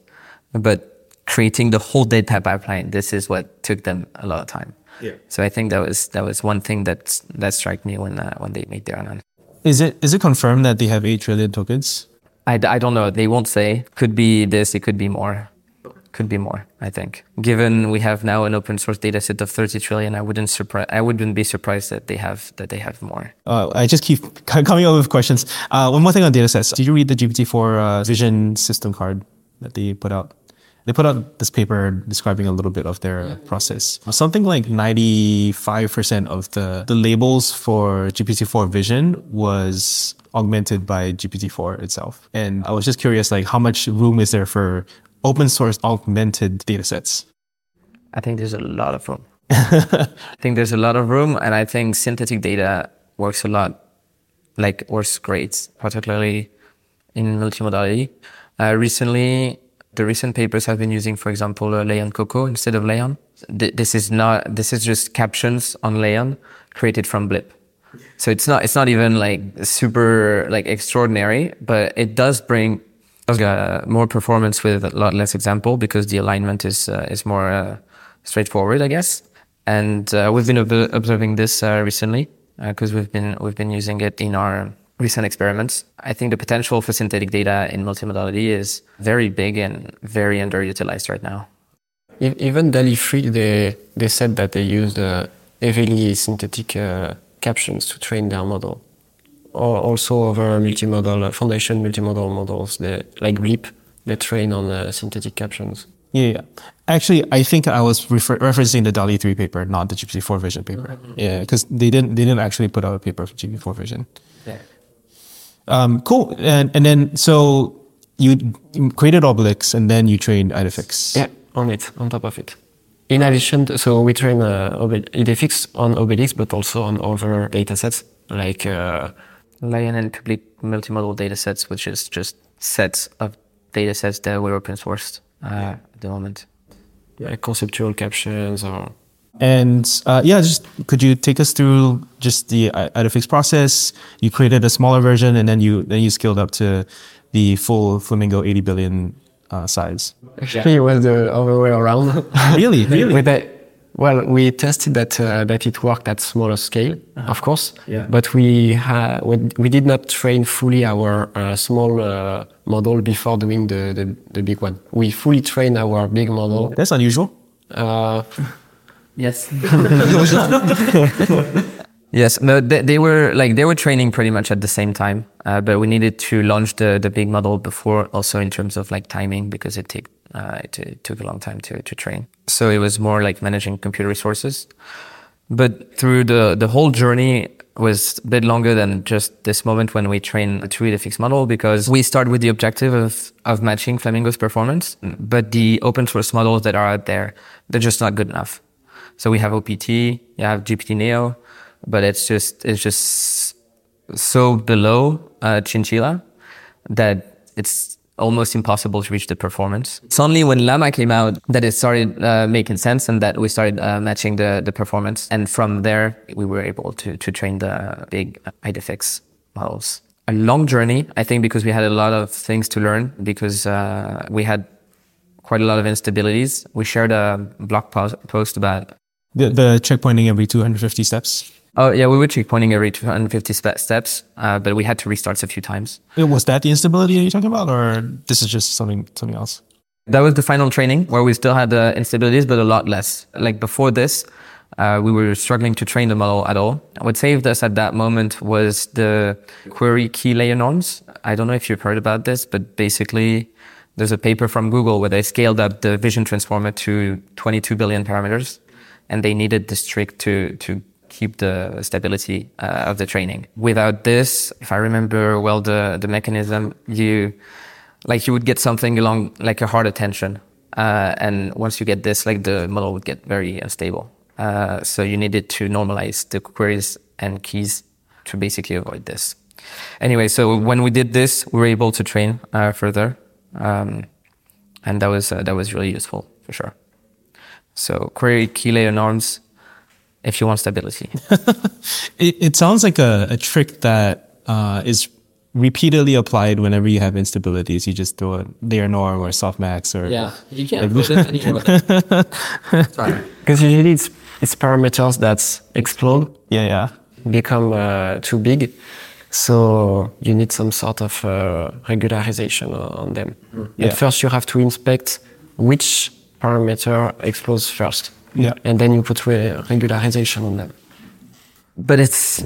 But creating the whole data pipeline, this is what took them a lot of time. Yeah. So I think that was that was one thing that that struck me when uh, when they made their announcement. Is it is it confirmed that they have 8 trillion tokens? I, d- I don't know. They won't say. Could be this. It could be more. Could be more. I think. Given we have now an open source data set of 30 trillion, I wouldn't surprise. I wouldn't be surprised that they have that they have more. Uh, I just keep coming up with questions. Uh, one more thing on datasets. Did you read the GPT-4 uh, vision system card that they put out? They put out this paper describing a little bit of their process. Something like 95% of the, the labels for GPT-4 vision was augmented by GPT-4 itself. And I was just curious, like how much room is there for open source augmented datasets? I think there's a lot of room. I think there's a lot of room, and I think synthetic data works a lot, like works great, particularly in multimodality. Uh, recently, the recent papers have been using, for example, uh, LAION COCO instead of LAION. Th- this is not. This is just captions on LAION created from BLIP. So it's not. It's not even like super like extraordinary, but it does bring uh, more performance with a lot less example because the alignment is uh, is more uh, straightforward, I guess. And uh, we've been ob- observing this uh, recently because we've been we've been using it in our recent experiments. I think the potential for synthetic data in multimodality is very big and very underutilized right now. Even DALL-E 3, they, they said that they used uh, heavily synthetic uh, captions to train their model. Or also other multimodal, uh, foundation multimodal models, they, like BLIP, they train on uh, synthetic captions. Yeah, yeah. Actually, I think I was refer- referencing the DALL-E 3 paper, not the GPT-4 vision paper. Yeah, because they didn't they didn't actually put out a paper for GPT-4 vision. Um, cool. And and then so you created OBELICS and then you trained IDEFICS. Yeah, on it, on top of it. In addition, to, so we train uh, Obel- IDEFICS on OBELICS, but also on other datasets like uh, LAION and public multimodal datasets, which is just sets of datasets that were open sourced uh, at the moment. yeah, conceptual captions or And uh, yeah, just could you take us through just the I- IDEFICS process? You created a smaller version and then you then you scaled up to the full Flamingo 80 billion uh, size. Actually, it was the other way around. Really? Really? With that, well, we tested that uh, that it worked at smaller scale, of course. Yeah. But we ha- we, we did not train fully our uh, small uh, model before doing the, the the big one. We fully trained our big model. That's unusual. Uh, Yes. yes. No, they, they were like they were training pretty much at the same time, uh, but we needed to launch the the big model before, also in terms of like timing, because it take uh, it, it took a long time to to train. So it was more like managing computer resources. But through the the whole journey was a bit longer than just this moment when we train a 2 fixed model because we start with the objective of, of matching Flamingo's performance, but the open source models that are out there, they're just not good enough. So we have OPT, you have GPT Neo, but it's just, it's just so below uh, Chinchilla that it's almost impossible to reach the performance. It's only when Llama came out that it started uh, making sense and that we started uh, matching the, the performance. And from there, we were able to, to train the big IDEFICS models. A long journey, I think, because we had a lot of things to learn because uh, we had quite a lot of instabilities. We shared a blog post about the, the checkpointing every 250 steps. Oh yeah, we were checkpointing every 250 steps, uh, but we had to restart a few times. Was that the instability you're talking about, or this is just something something else? That was the final training where we still had the instabilities, but a lot less. Like before this, uh, we were struggling to train the model at all. What saved us at that moment was the query key layer norms. I don't know if you've heard about this, but basically there's a paper from Google where they scaled up the vision transformer to 22 billion parameters and they needed this trick to, to keep the stability uh, of the training. Without this, if I remember well the the mechanism, you like you would get something along like a hard attention, uh, and once you get this, like the model would get very unstable. Uh, so you needed to normalize the queries and keys to basically avoid this. Anyway, so when we did this, we were able to train uh, further, um, and that was uh, that was really useful for sure. So query key layer norms if you want stability. it, it sounds like a, a trick that uh, is repeatedly applied whenever you have instabilities. You just throw a layer norm or softmax or yeah, you can't put it anywhere. Because usually it's it's parameters that explode. Yeah, yeah. Become uh, too big. So you need some sort of uh, regularization on them. Mm. Yeah. At first, you have to inspect which parameter explodes first. Yeah. And then you put re- regularization on them. But it's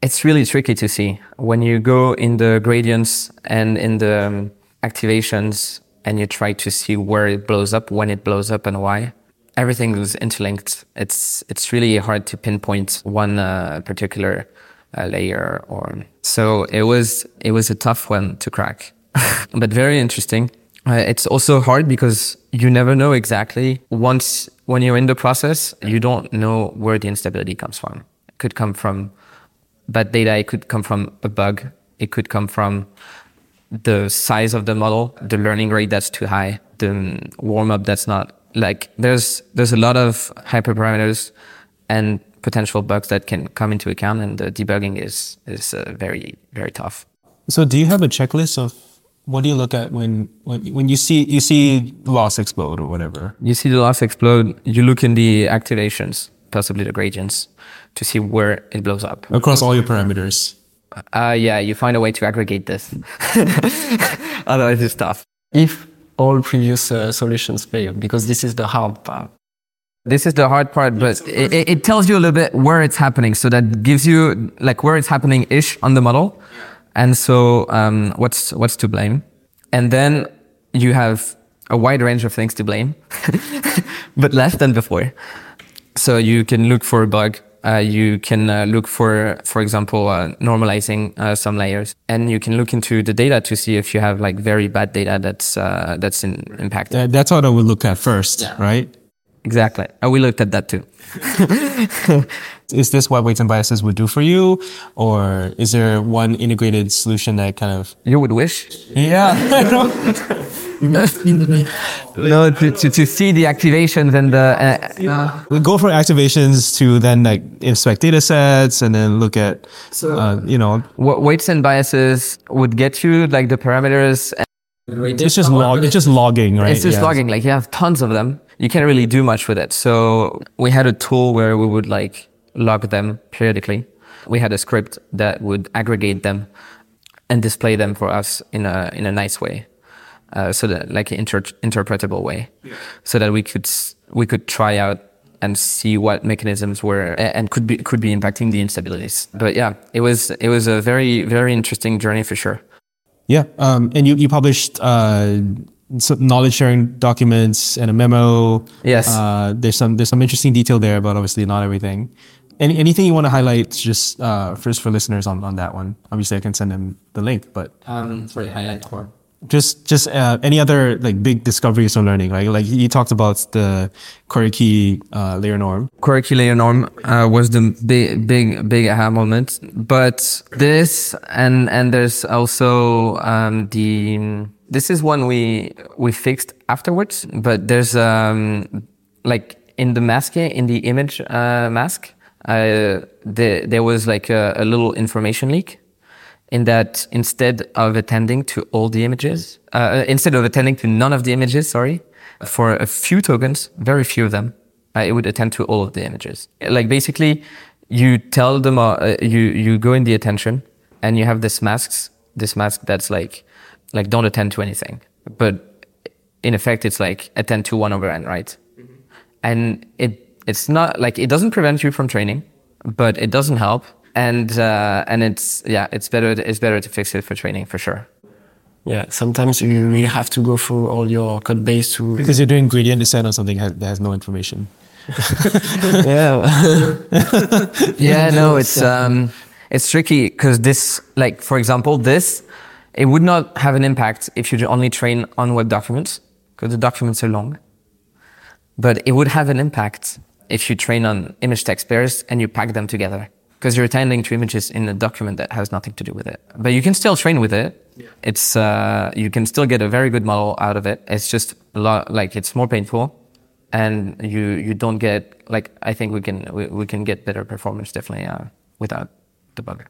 it's really tricky to see when you go in the gradients and in the um, activations and you try to see where it blows up, when it blows up, and why. Everything is interlinked. It's it's really hard to pinpoint one uh, particular uh, layer or so. It was it was a tough one to crack, but very interesting. Uh, it's also hard because you never know exactly. Once when you're in the process, you don't know where the instability comes from. It could come from bad data. It could come from a bug. It could come from the size of the model, the learning rate that's too high, the warm up that's not like there's there's a lot of hyperparameters and potential bugs that can come into account, and the debugging is is uh, very very tough. So, do you have a checklist of what do you look at when, when when you see you see loss explode or whatever? You see the loss explode. You look in the activations, possibly the gradients, to see where it blows up across all your parameters. Uh, yeah, you find a way to aggregate this. Otherwise, it's tough. If all previous uh, solutions fail, because this is the hard part. This is the hard part, but it, it, tells you a little bit where it's happening. So that gives you like where it's happening ish on the model. And so, um, what's, what's to blame? And then you have a wide range of things to blame, but less than before. So you can look for a bug. Uh, you can uh, look for, for example, uh, normalizing uh, some layers, and you can look into the data to see if you have like very bad data that's uh, that's in, impacted. that's what I would look at first, yeah. right? Exactly. Uh, we looked at that too. is this what weights and biases would do for you? Or is there one integrated solution that kind of. You would wish? Yeah. no, to, to, to, see the activations and the. Uh, yeah. We go for activations to then like inspect data sets and then look at, so, uh, you know. What weights and biases would get you like the parameters. And- It's just log. It's just logging, right? It's just yeah. logging. Like you have tons of them. You can't really do much with it. So we had a tool where we would like log them periodically. We had a script that would aggregate them and display them for us in a in a nice way, uh, so that like an inter- interpretable way, yeah. so that we could we could try out and see what mechanisms were and could be could be impacting the instabilities. But yeah, it was it was a very very interesting journey for sure. Yeah, um, and you you published uh, some knowledge sharing documents and a memo. Yes. Uh, there's some there's some interesting detail there, but obviously not everything. Any, anything you want to highlight just uh, first for listeners on, on that one? Obviously, I can send them the link, but Um, sorry, highlight core. just just uh, any other like big discoveries or learning, right? Like you talked about the query key uh, layer norm. Query key layer norm uh, was the big, big, big aha moment. But this and and there's also um, the this is one we we fixed afterwards. But there's um, like in the masking in the image uh, mask, uh, the, there was like a, a little information leak in that instead of attending to all the images, uh, instead of attending to none of the images, sorry, for a few tokens, very few of them, uh, it would attend to all of the images. Like basically, you tell them, uh, uh, you you go in the attention, and you have this masks, this mask that's like, like don't attend to anything, but in effect, it's like attend to one over n, right? and it it's not like it doesn't prevent you from training, but it doesn't help. And uh, and it's yeah, it's better it's better to fix it for training for sure. Yeah, sometimes you really have to go through all your code base to. Because you're doing gradient descent on something that has no information. yeah. Yeah, no, it's um, it's tricky because this, like for example, this, it would not have an impact if you only train on web documents because the documents are long. But it would have an impact if you train on image text pairs and you pack them together because you're attending to images in a document that has nothing to do with it. But you can still train with it. It's uh, you can still get a very good model out of it. It's just a lot like it's more painful, and you you don't get like I think we can we, we can get better performance definitely uh, without the bug.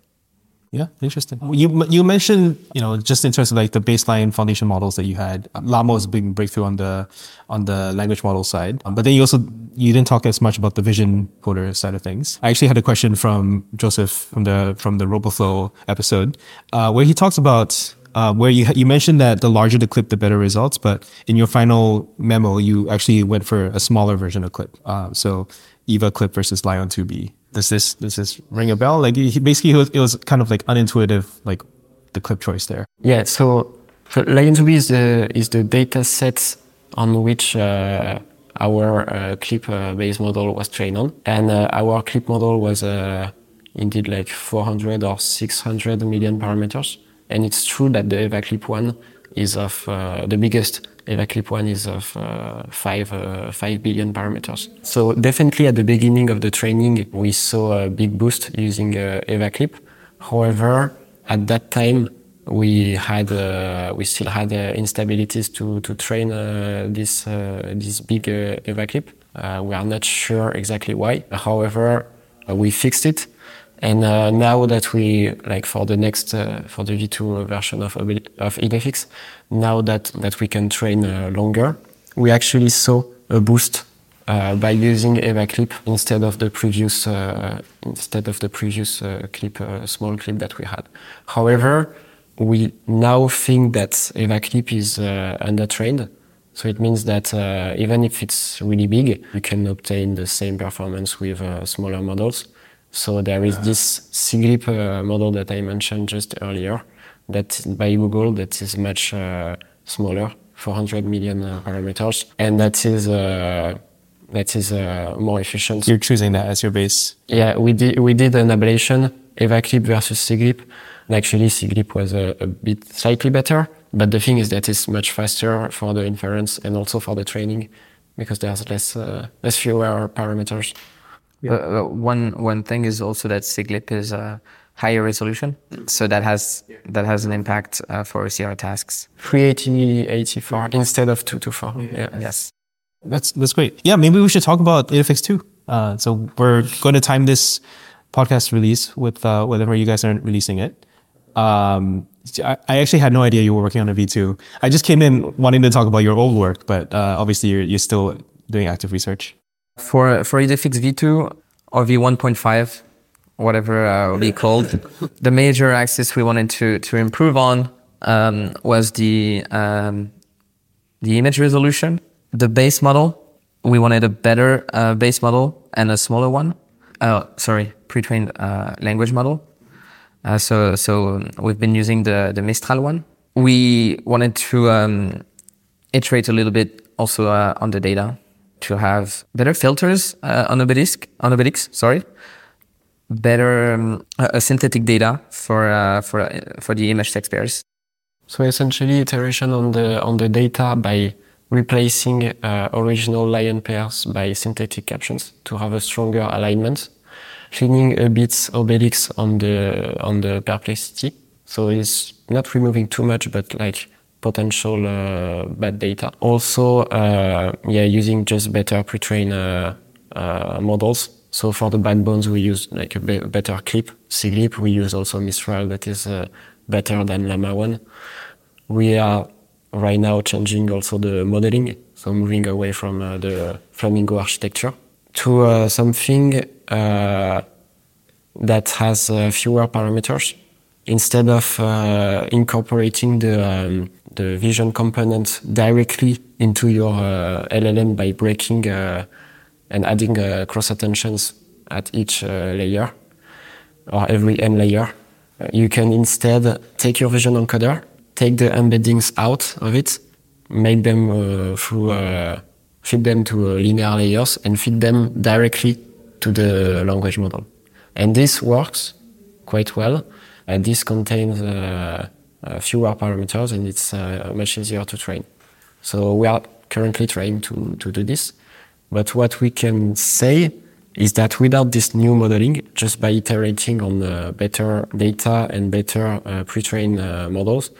Yeah, interesting. You you mentioned you know just in terms of like the baseline foundation models that you had, Llama was a big breakthrough on the on the language model side. Um, but then you also you didn't talk as much about the vision coder side of things. I actually had a question from Joseph from the from the RoboFlow episode uh, where he talks about. Uh, where you you mentioned that the larger the clip, the better results, but in your final memo, you actually went for a smaller version of clip. Uh, so Eva clip versus LAION 2B. Does this does this ring a bell? Like he, basically, it was, it was kind of like unintuitive, like the clip choice there. Yeah, so, LAION2B is the is the data set on which uh, our uh, clip uh, based model was trained on, and uh, our clip model was uh, indeed like 400 or 600 million parameters. And it's true that the Eva Clip one is of uh, the biggest Eva Clip one is of uh, five uh, five billion parameters. So definitely at the beginning of the training, we saw a big boost using uh, Eva Clip. However, at that time, we had uh, we still had uh, instabilities to to train uh, this uh, this big uh, Eva Clip. Uh, we are not sure exactly why. However, we fixed it. And uh, now that we like for the next uh, for the V2 version of of IDEFICS, now that that we can train uh, longer, we actually saw a boost uh, by using Eva Clip instead of the previous uh, instead of the previous uh, clip small clip that we had. However, we now think that Eva Clip is undertrained. So it means that even if it's really big, you can obtain the same performance with smaller models. So there is this SIGLIP uh, model that I mentioned just earlier, that by Google that is much uh, smaller, 400 million uh, parameters, and that is uh, that is uh, more efficient. You're choosing that as your base. Yeah, we did we did an ablation, EvaClip versus SIGLIP. And actually, SIGLIP was a, a bit slightly better, but the thing is that it's much faster for the inference and also for the training because there's less uh, less fewer parameters. Uh, uh, one one thing is also that SIGLIP is a higher resolution, so that has that has an impact uh, for OCR tasks. 380 instead of 224. Yeah. Yes. That's that's great. Yeah, maybe we should talk about IDEFICS too. Uh, so we're going to time this podcast release with uh, whenever you guys are releasing it. Um, I, I actually had no idea you were working on a V2. I just came in wanting to talk about your old work, but uh, obviously you're, you're still doing active research. For for IDEFICS V2 or V1.5, whatever uh, we called, the major axis we wanted to to improve on um, was the um, the image resolution. The base model we wanted a better uh, base model and a smaller one. Oh, sorry, pre-trained uh, language model. Uh, so, so we've been using the, the Mistral one. We wanted to um, iterate a little bit also uh, on the data to have better filters uh, on Obelisk, on OBELICS, sorry, better um, uh, synthetic data for uh, for uh, for the image text pairs. So essentially, iteration on the on the data by replacing uh, original LAION pairs by synthetic captions to have a stronger alignment, cleaning a bit OBELICS on the on the perplexity. So it's not removing too much, but like potential uh, bad data. Also, uh, yeah, using just better pre-trained uh, models. So for the bad bones, we use like a be- better clip, Siglip. We use also Mistral that is better than Llama 1. We are right now changing also the modeling, so moving away from uh, the Flamingo architecture to uh, something uh, that has fewer parameters. Instead of uh, incorporating the um, the vision component directly into your uh, LLM by breaking uh, and adding uh, cross attentions at each uh, layer or every n layer, you can instead take your vision encoder, take the embeddings out of it, make them uh, through feed them to linear layers and feed them directly to the language model. And this works quite well. And this contains uh, uh, fewer parameters and it's uh, much easier to train. So we are currently trying to, to do this. But what we can say is that without this new modeling, just by iterating on uh, better data and better uh, pre-trained uh, models,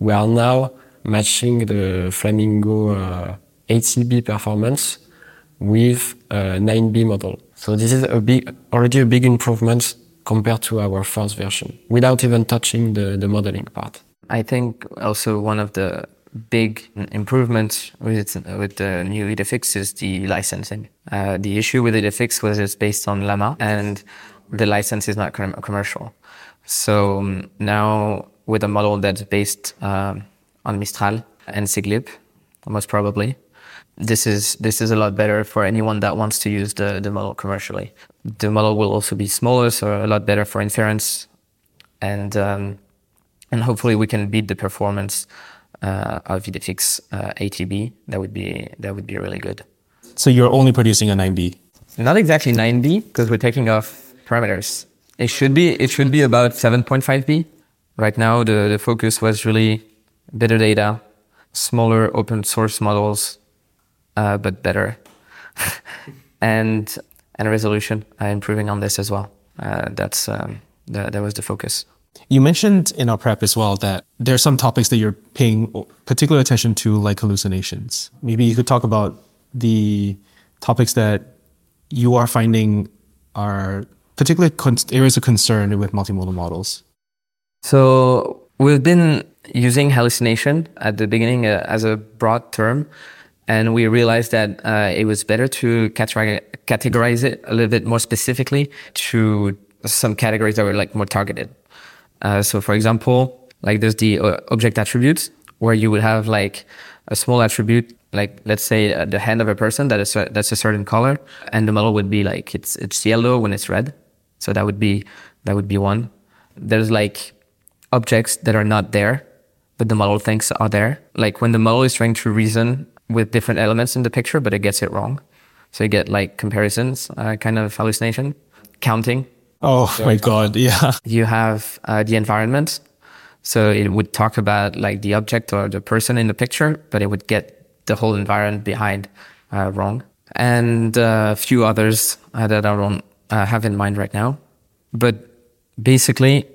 we are now matching the Flamingo uh, 80B performance with a 9B model. So this is a big, already a big improvement compared to our first version, without even touching the, the modeling part. I think also one of the big improvements with with the new IDEFICS is the licensing. Uh, the issue with IDEFICS was it's based on Llama and the license is not com- commercial. So um, now with a model that's based um, on Mistral and Siglip, most probably, this is this is a lot better for anyone that wants to use the, the model commercially. The model will also be smaller, so a lot better for inference, and um, and hopefully we can beat the performance uh, of IDEFICS uh, 80B. That would be that would be really good. So you're only producing a 9B. Not exactly 9B because we're taking off parameters. It should be it should be about 7.5B. Right now the, the focus was really better data, smaller open source models, uh, but better, and and resolution uh, improving on this as well. Uh, that's um, that, that was the focus. You mentioned in our prep as well that there are some topics that you're paying particular attention to, like hallucinations. Maybe you could talk about the topics that you are finding are particular areas of concern with multimodal models. So we've been using hallucination at the beginning uh, as a broad term, and we realized that uh, it was better to categorize, it a little bit more specifically to some categories that were like more targeted. Uh, so, for example, like there's the uh, object attributes where you would have like a small attribute, like let's say uh, the hand of a person that is that's a certain color, and the model would be like it's it's yellow when it's red. So that would be that would be one. There's like objects that are not there, but the model thinks are there. Like when the model is trying to reason with different elements in the picture, but it gets it wrong. So you get like comparisons, uh, kind of hallucination, counting. Oh my God. Yeah. You have uh, the environment. So it would talk about like the object or the person in the picture, but it would get the whole environment behind uh, wrong. And uh, a few others uh, that I don't uh, have in mind right now. But basically,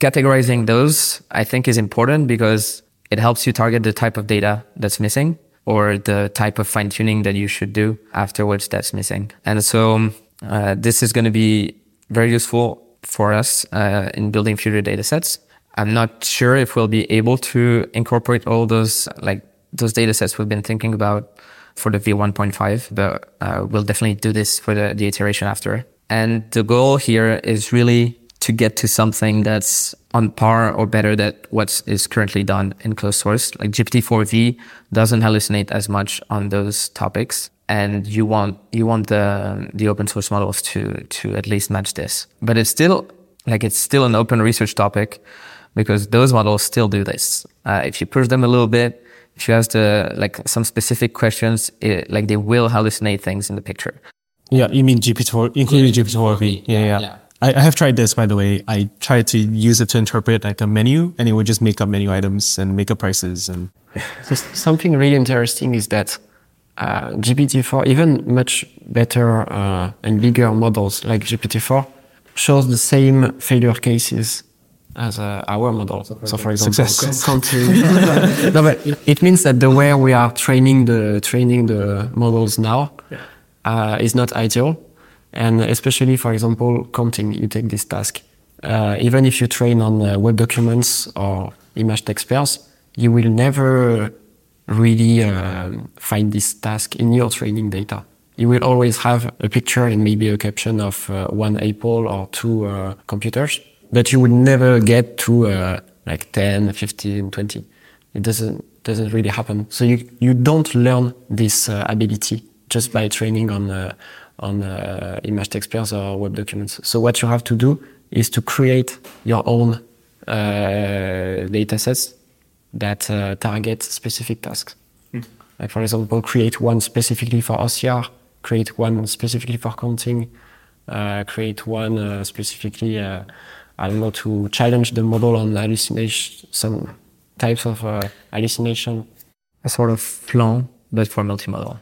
categorizing those I think is important because it helps you target the type of data that's missing or the type of fine tuning that you should do afterwards that's missing. And so uh, this is going to be very useful for us uh, in building future data sets. I'm not sure if we'll be able to incorporate all those like those data sets we've been thinking about for the V1.5, but uh, we'll definitely do this for the, the iteration after. And the goal here is really to get to something that's on par or better than what is currently done in closed source. Like GPT-4V doesn't hallucinate as much on those topics. and you want you want the the open source models to to at least match this. But it's still like it's still an open research topic because those models still do this. Uh, if you push them a little bit, if you ask the like some specific questions, it, like they will hallucinate things in the picture. Yeah, you mean GPT-4, including GPT-4v. Yeah, yeah. Yeah. I, I have tried this, by the way. I tried to use it to interpret like a menu, and it would just make up menu items and make up prices. And So something really interesting is that uh, GPT-4, even much better uh, and bigger models like GPT-4, shows the same failure cases as uh, our model. So, for example, Success. no, but it means that the way we are training the training the models now uh, is not ideal, and especially, for example, counting. You take this task. Uh, even if you train on uh, web documents or image text pairs, you will never really um find this task in your training data. You will always have a picture and maybe a caption of uh, one Apple or two uh, computers, but you will never get to uh, like 10, 15, 20. It doesn't doesn't really happen. So you you don't learn this uh, ability just by training on uh, on uh, image text pairs or web documents. So what you have to do is to create your own uh, data sets that uh, target specific tasks. Like for example, create one specifically for OCR, create one specifically for counting, uh, create one uh, specifically, uh, I don't know, to challenge the model on hallucination, some types of uh, hallucination. a sort of Flan, but for multimodal.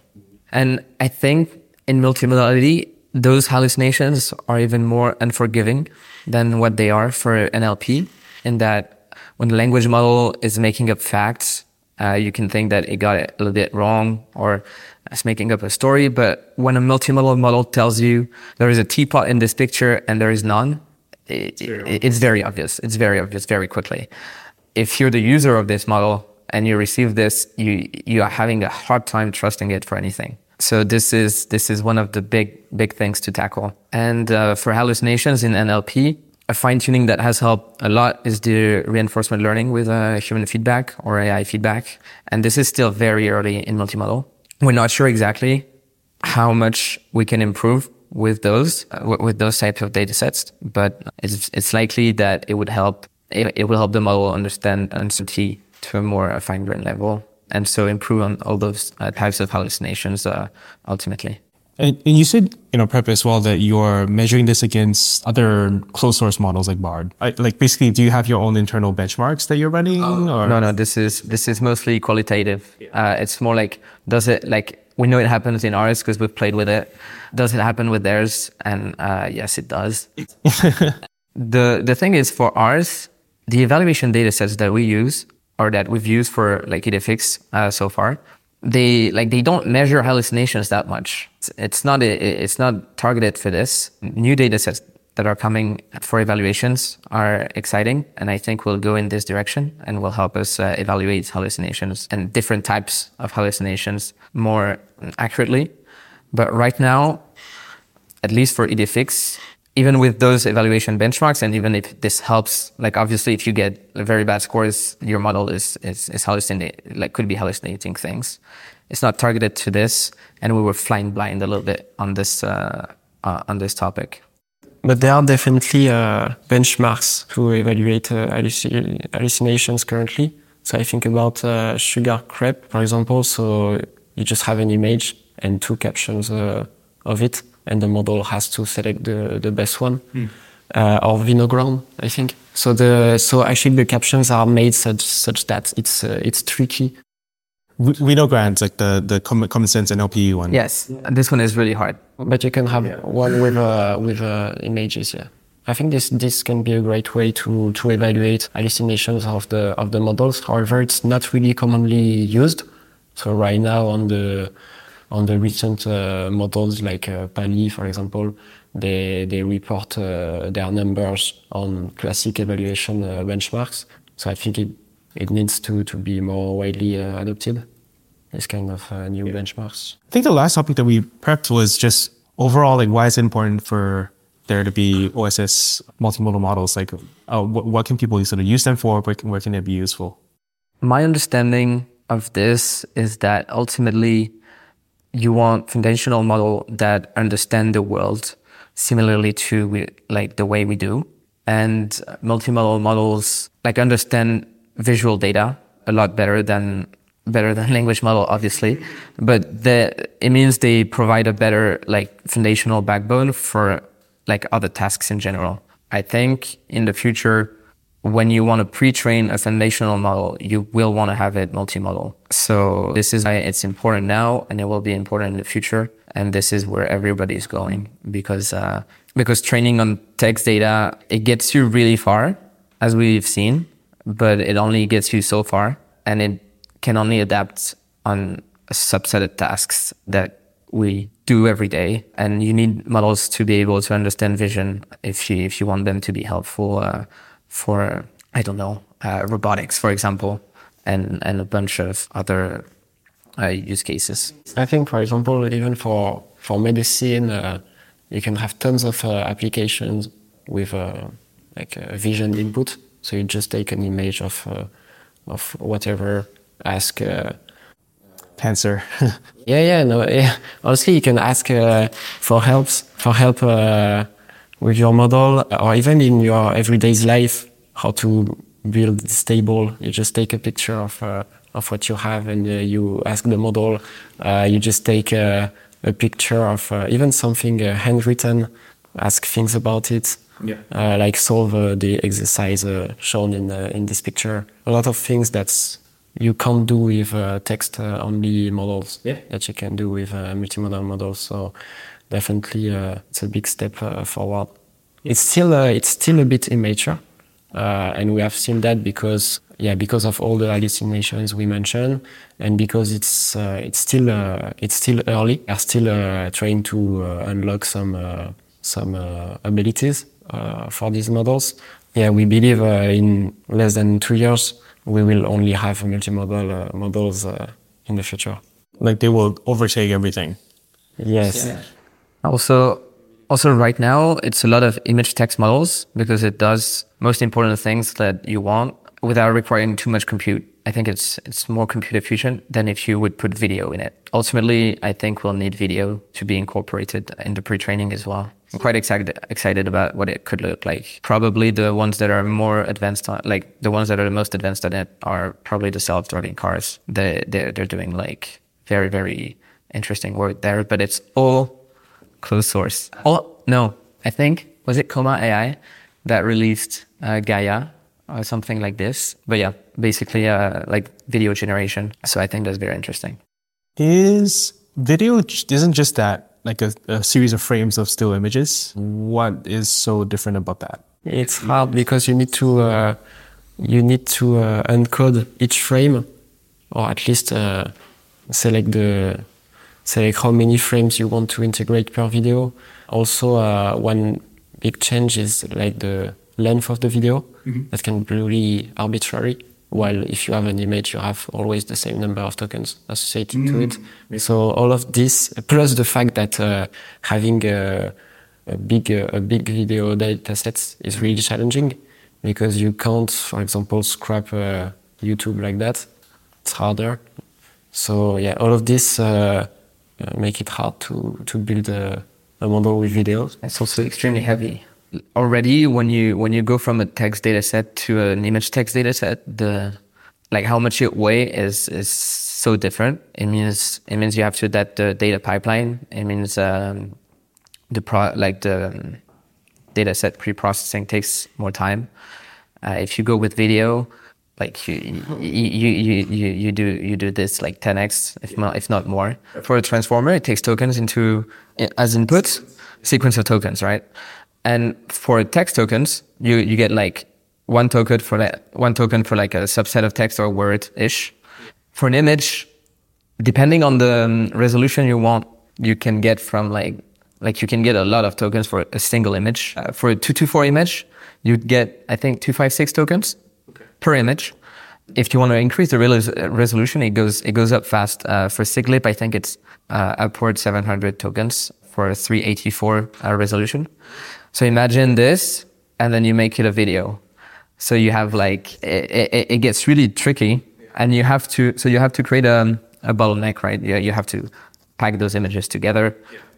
And I think in multimodality, those hallucinations are even more unforgiving than what they are for NLP, in that when the language model is making up facts, uh, you can think that it got it a little bit wrong or it's making up a story. But when a multimodal model tells you there is a teapot in this picture and there is none, it, it- it's very obvious. It's very obvious very quickly. If you're the user of this model and you receive this, you you are having a hard time trusting it for anything. So this is this is one of the big big things to tackle. And uh, for hallucinations in NLP, a fine tuning that has helped a lot is the reinforcement learning with uh, human feedback or AI feedback. And this is still very early in multimodal. We're not sure exactly how much we can improve with those uh, with those types of data sets, but it's it's likely that it would help it, it will help the model understand uncertainty to a more fine grained level, and so improve on all those uh, types of hallucinations uh, ultimately. And, and you said, you know, prep as well that you're measuring this against other closed source models like Bard. I, like basically, do you have your own internal benchmarks that you're running? or? No, no, this is this is mostly qualitative. Uh, it's more like does it like we know it happens in ours because we've played with it. Does it happen with theirs? And uh, yes, it does. the the thing is for ours, the evaluation data sets that we use or that we've used for like IDEFICS uh, so far, they like they don't measure hallucinations that much. It's, it's not a, it's not targeted for this. New data sets that are coming for evaluations are exciting, and I think will go in this direction and will help us uh, evaluate hallucinations and different types of hallucinations more accurately. But right now, at least for EDFX, even with those evaluation benchmarks, and even if this helps, like obviously, if you get very bad scores, your model is is, is hallucinating, like could be hallucinating things. It's not targeted to this, and we were flying blind a little bit on this uh, uh, on this topic. But there are definitely uh, benchmarks to evaluate uh, halluci- hallucinations currently. So I think about uh, SugarCrepe, for example. So you just have an image and two captions uh, of it, and the model has to select the, the best one. Uh, or Winoground, I think. So the so actually the captions are made such such that it's uh, it's tricky. We, we know grants like the the common, common sense NLP one. Yes, this one is really hard. But you can have one with uh, with uh, images. Yeah, I think this this can be a great way to to evaluate hallucinations of the of the models. However, it's not really commonly used. So right now on the on the recent uh, models like uh, PaLI, for example, they they report uh, their numbers on classic evaluation uh, benchmarks. So I think it it needs to to be more widely uh, adopted. This kind of uh, new benchmarks. I think the last topic that we prepped was just overall like why is it important for there to be OSS multimodal models? Like, uh, what, what can people sort of use them for? Where can, where can they be useful? My understanding of this is that ultimately you want foundational model that understand the world similarly to we, like the way we do, and multimodal models like understand visual data a lot better than better than language model, obviously, but the, it means they provide a better like foundational backbone for like other tasks in general. I think in the future, when you want to pre-train a foundational model, you will want to have it multimodal. So this is why it's important now, and it will be important in the future. And this is where everybody is going because uh, because training on text data it gets you really far, as we've seen, but it only gets you so far, and it can only adapt on a subset of tasks that we do every day. And you need models to be able to understand vision if you if you want them to be helpful. Uh, for I don't know uh, robotics, for example, and and a bunch of other uh, use cases. I think, for example, even for for medicine, uh, you can have tons of uh, applications with uh, like a vision input. So you just take an image of uh, of whatever, ask. Cancer. yeah, yeah, no, yeah. Honestly, you can ask for helps for help with your model or even in your everyday life, how to build this table. You just take a picture of, uh, of what you have and uh, you ask the model. Uh, you just take a, a picture of uh, even something uh, handwritten, ask things about it. Yeah. Uh, like solve the exercise shown in in this picture. A lot of things that you can't do with text only models yeah. that you can do with multimodal models. So definitely uh, it's a big step uh, forward. It's still uh, it's still a bit immature, uh, and we have seen that because yeah because of all the hallucinations we mentioned, and because it's uh, it's still uh, it's still early. We are still trying to unlock some some abilities for these models. Yeah, we believe in less than two years we will only have multimodal models in the future. Like they will overtake everything. Yes. Yeah. Also, also right now it's a lot of image text models because it does most important things that you want without requiring too much compute. I think it's it's more compute efficient than if you would put video in it. Ultimately, I think we'll need video to be incorporated into pre-training as well. I'm quite excited excited about what it could look like. Probably the ones that are more advanced, on, like the ones that are the most advanced on it, are probably the self-driving cars. They they're, they're doing like very very interesting work there, but it's all closed source. Oh, no, I think, was it Comma AI that released uh, Gaia or something like this? But yeah, basically uh, like video generation. So I think that's very interesting. Is video, isn't just that like a, a series of frames of still images? What is so different about that? It's hard because you need to, uh, you need to uh, encode each frame or at least uh, select the select how many frames you want to integrate per video. Also, uh, one big change is like the length of the video. Mm-hmm. That can be really arbitrary. While if you have an image, you have always the same number of tokens associated mm-hmm. to it. Mm-hmm. So all of this, plus the fact that uh, having a, a big uh, a big video data sets is really challenging because you can't, for example, scrap uh, YouTube like that. It's harder. So yeah, all of this uh, make it hard to to build a, a model with videos. It's also extremely heavy. Already, when you when you go from a text data set to an image text data set, the like how much it weigh is is so different. It means it means you have to adapt the data pipeline. It means um, the pro like the um, data set pre-processing takes more time. Uh, if you go with video, like you, you, you, you, you do you do this like 10x if not if not more. For a transformer it takes tokens into as inputs sequence of tokens right? And for text tokens you you get like one token for that one token for like a subset of text or word ish for an image depending on the um, resolution you want you can get from like like you can get a lot of tokens for a single image. Uh, for a 224 image you'd get i think 256 tokens per image. If you want to increase the resolution, it goes it goes up fast. Uh, for SigLIP, I think it's uh, upward 700 tokens for a 384 uh, resolution. So imagine this, and then you make it a video. So you have like it, it, it gets really tricky, and you have to so you have to create a, a bottleneck, right? You, you have to pack those images together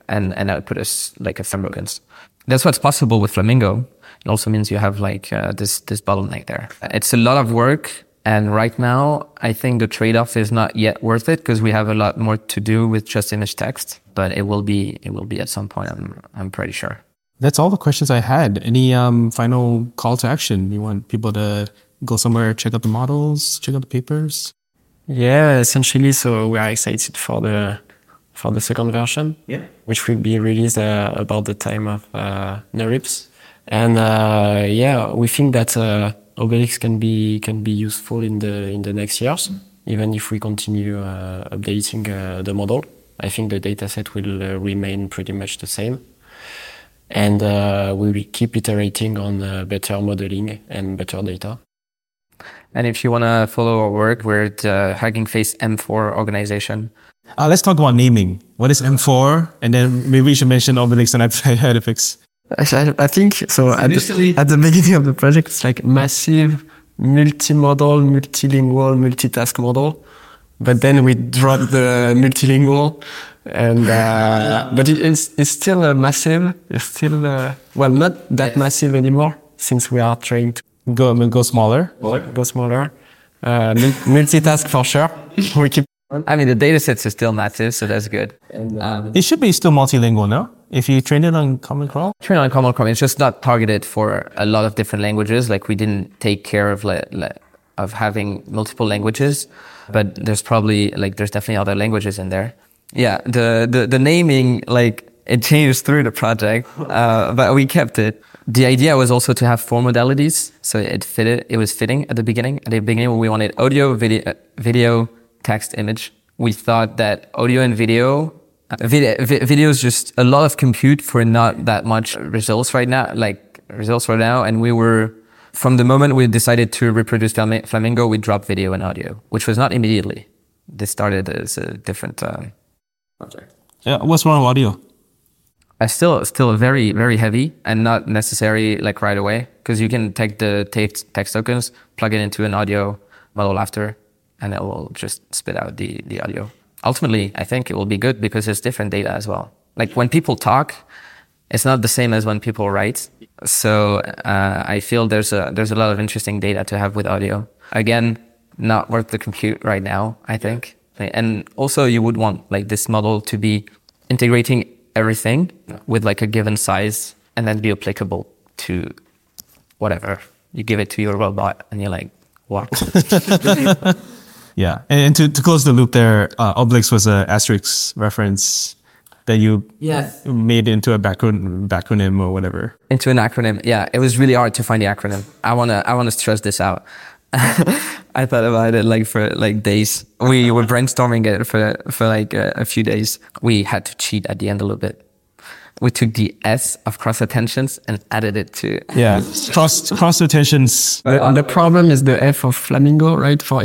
and, and output us like a thermocons. That's what's possible with Flamingo. It also means you have like uh, this, this bottleneck there. It's a lot of work. And right now, I think the trade-off is not yet worth it because we have a lot more to do with just image text, but it will be, it will be at some point. I'm, I'm pretty sure. That's all the questions I had. Any um, final call to action? You want people to go somewhere, check out the models, check out the papers? Yeah, essentially. So we are excited for the for the second version, Yeah. which will be released uh, about the time of uh, NeurIPS. And uh, yeah, we think that uh, OBELICS can be can be useful in the in the next years, even if we continue uh, updating uh, the model. I think the dataset will uh, remain pretty much the same, and uh, we will keep iterating on uh, better modeling and better data. And if you want to follow our work, we're at uh, Hugging Face M4 organization. Uh, let's talk about naming. What is M4? And then maybe we should mention OBELICS and IDEFICS. I, I think so. At the, at the beginning of the project, it's like massive, multimodal, multilingual, multitask model. But then we dropped the multilingual, and uh, but it, it's it's still uh, massive. It's still uh, well not that massive anymore since we are trying to Go, go smaller. go smaller. Uh, multitask for sure. we keep I mean, the data sets are still massive, so that's good. Um, It should be still multilingual, no? If you train it on Common Crawl? train on Common Crawl. it's just not targeted for a lot of different languages. Like we didn't take care of like, of having multiple languages, but there's probably like there's definitely other languages in there. Yeah, the the, the naming like it changed through the project, uh, but we kept it. The idea was also to have four modalities, so it fitted. It was fitting at the beginning. At the beginning, we wanted audio, video, uh, video, text, image. We thought that audio and video video, video is just a lot of compute for not that much results right now, like results right now. And we were, from the moment we decided to reproduce Flamingo, we dropped video and audio, which was not immediately. This started as a different um, project. Yeah, what's wrong with audio? Uh, still, still very, very heavy and not necessary like right away because you can take the text, text tokens, plug it into an audio model after, and it will just spit out the, the audio. Ultimately, I think it will be good because there's different data as well. Like when people talk, it's not the same as when people write. So uh, I feel there's a there's a lot of interesting data to have with audio. Again, not worth the compute right now. I think, and also you would want like this model to be integrating everything with like a given size and then be applicable to whatever you give it to your robot, and you're like, what? Yeah, and, and to, to close the loop there, uh, OBELICS was a Asterix reference that you Yes. made into a backronym, backronym or whatever. into an acronym. Yeah, it was really hard to find the acronym. I wanna I wanna stress this out. I thought about it like for like days. We were brainstorming it for for like a, a few days. We had to cheat at the end a little bit. We took the S of cross attentions and added it to Yeah, cross cross attentions. The, the problem is the F of Flamingo, right, for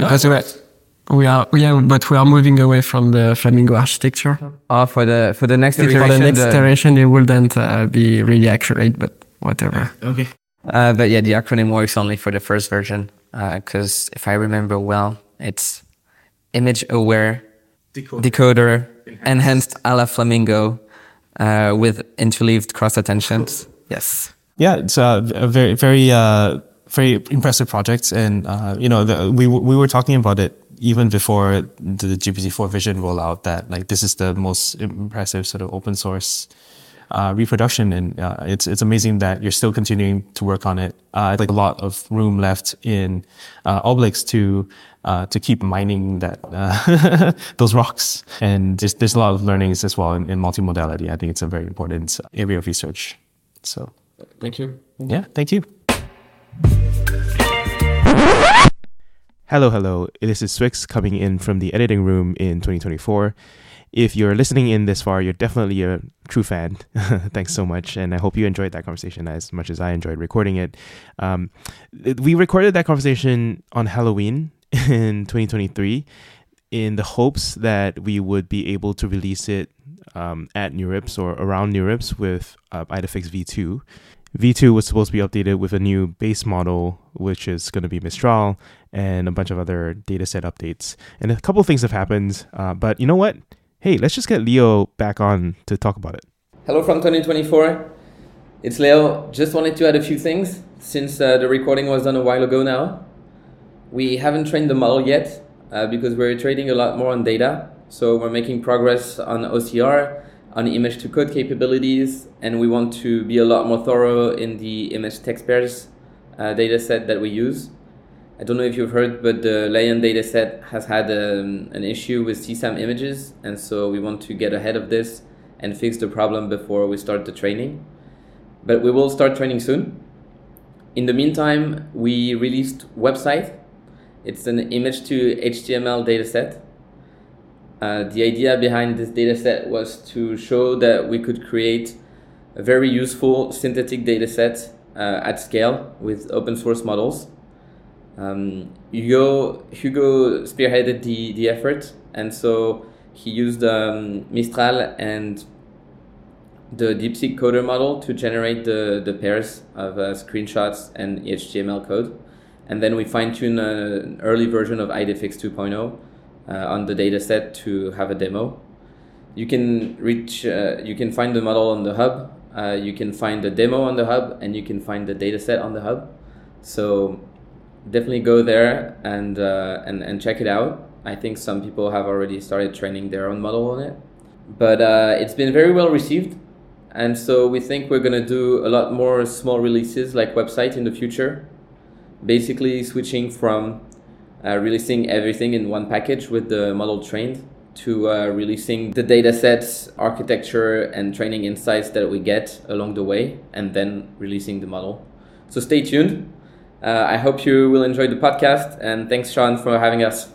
IDEFICS. Because we are, we are, we are, but we are moving away from the Flamingo architecture. uh, for the for the next For iteration. the next the- iteration, it wouldn't uh, be really accurate, but whatever. Okay. Uh, but yeah, the acronym works only for the first version because if I remember well, it's image aware decoder, enhanced a la Flamingo uh, with interleaved cross attentions. Yes. Yeah, it's a, a very very uh, very impressive projects, and uh, you know the, we we were talking about it even before the GPT four vision rollout. That like this is the most impressive sort of open source uh, reproduction, and uh, it's it's amazing that you're still continuing to work on it. Uh, like a lot of room left in uh, OBELICS to uh, to keep mining that uh, those rocks, and there's there's a lot of learnings as well in, in multimodality. I think it's a very important area of research. So. Thank you. Yeah, thank you. Hello, hello. This is swyx coming in from the editing room in 2024. If you're listening in this far, you're definitely a true fan. Thanks so much. And I hope you enjoyed that conversation as much as I enjoyed recording it. Um, we recorded that conversation on Halloween in 2023 in the hopes that we would be able to release it um, at NeurIPS or around NeurIPS with uh, IDEFICS V2. V2 was supposed to be updated with a new base model, which is going to be Mistral, and a bunch of other dataset updates. And a couple of things have happened, uh, but you know what? hey, let's just get Leo back on to talk about it. Hello from 2024. It's Leo. Just wanted to add a few things since uh, the recording was done a while ago now. We haven't trained the model yet uh, because we're trading a lot more on data. So we're making progress on OCR, on image to code capabilities, and we want to be a lot more thorough in the image text pairs uh, data set that we use. I don't know if you've heard, but the LAION dataset has had um, an issue with CSAM images, and so we want to get ahead of this and fix the problem before we start the training. But we will start training soon. In the meantime, we released WebSight. It's an image to HTML dataset. Uh, the idea behind this dataset was to show that we could create a very useful synthetic dataset uh, at scale with open source models um, Hugo, Hugo spearheaded the, the effort, and so he used um, Mistral and the DeepSeek coder model to generate the, the pairs of uh, screenshots and HTML code. And then we fine tune an early version of IDEFICS 2.0 uh, on the dataset to have a demo. You can reach, uh, you can find the model on the hub, uh, you can find the demo on the hub, and you can find the dataset on the hub. So definitely go there and, uh, and, and check it out. I think some people have already started training their own model on it. But uh, it's been very well received. And so we think we're to do a lot more small releases like WebSight in the future. Basically, switching from uh, releasing everything in one package with the model trained to uh, releasing the data sets, architecture, and training insights that we get along the way, and then releasing the model. So stay tuned. Uh, I hope you will enjoy the podcast, and thanks, Sean, for having us.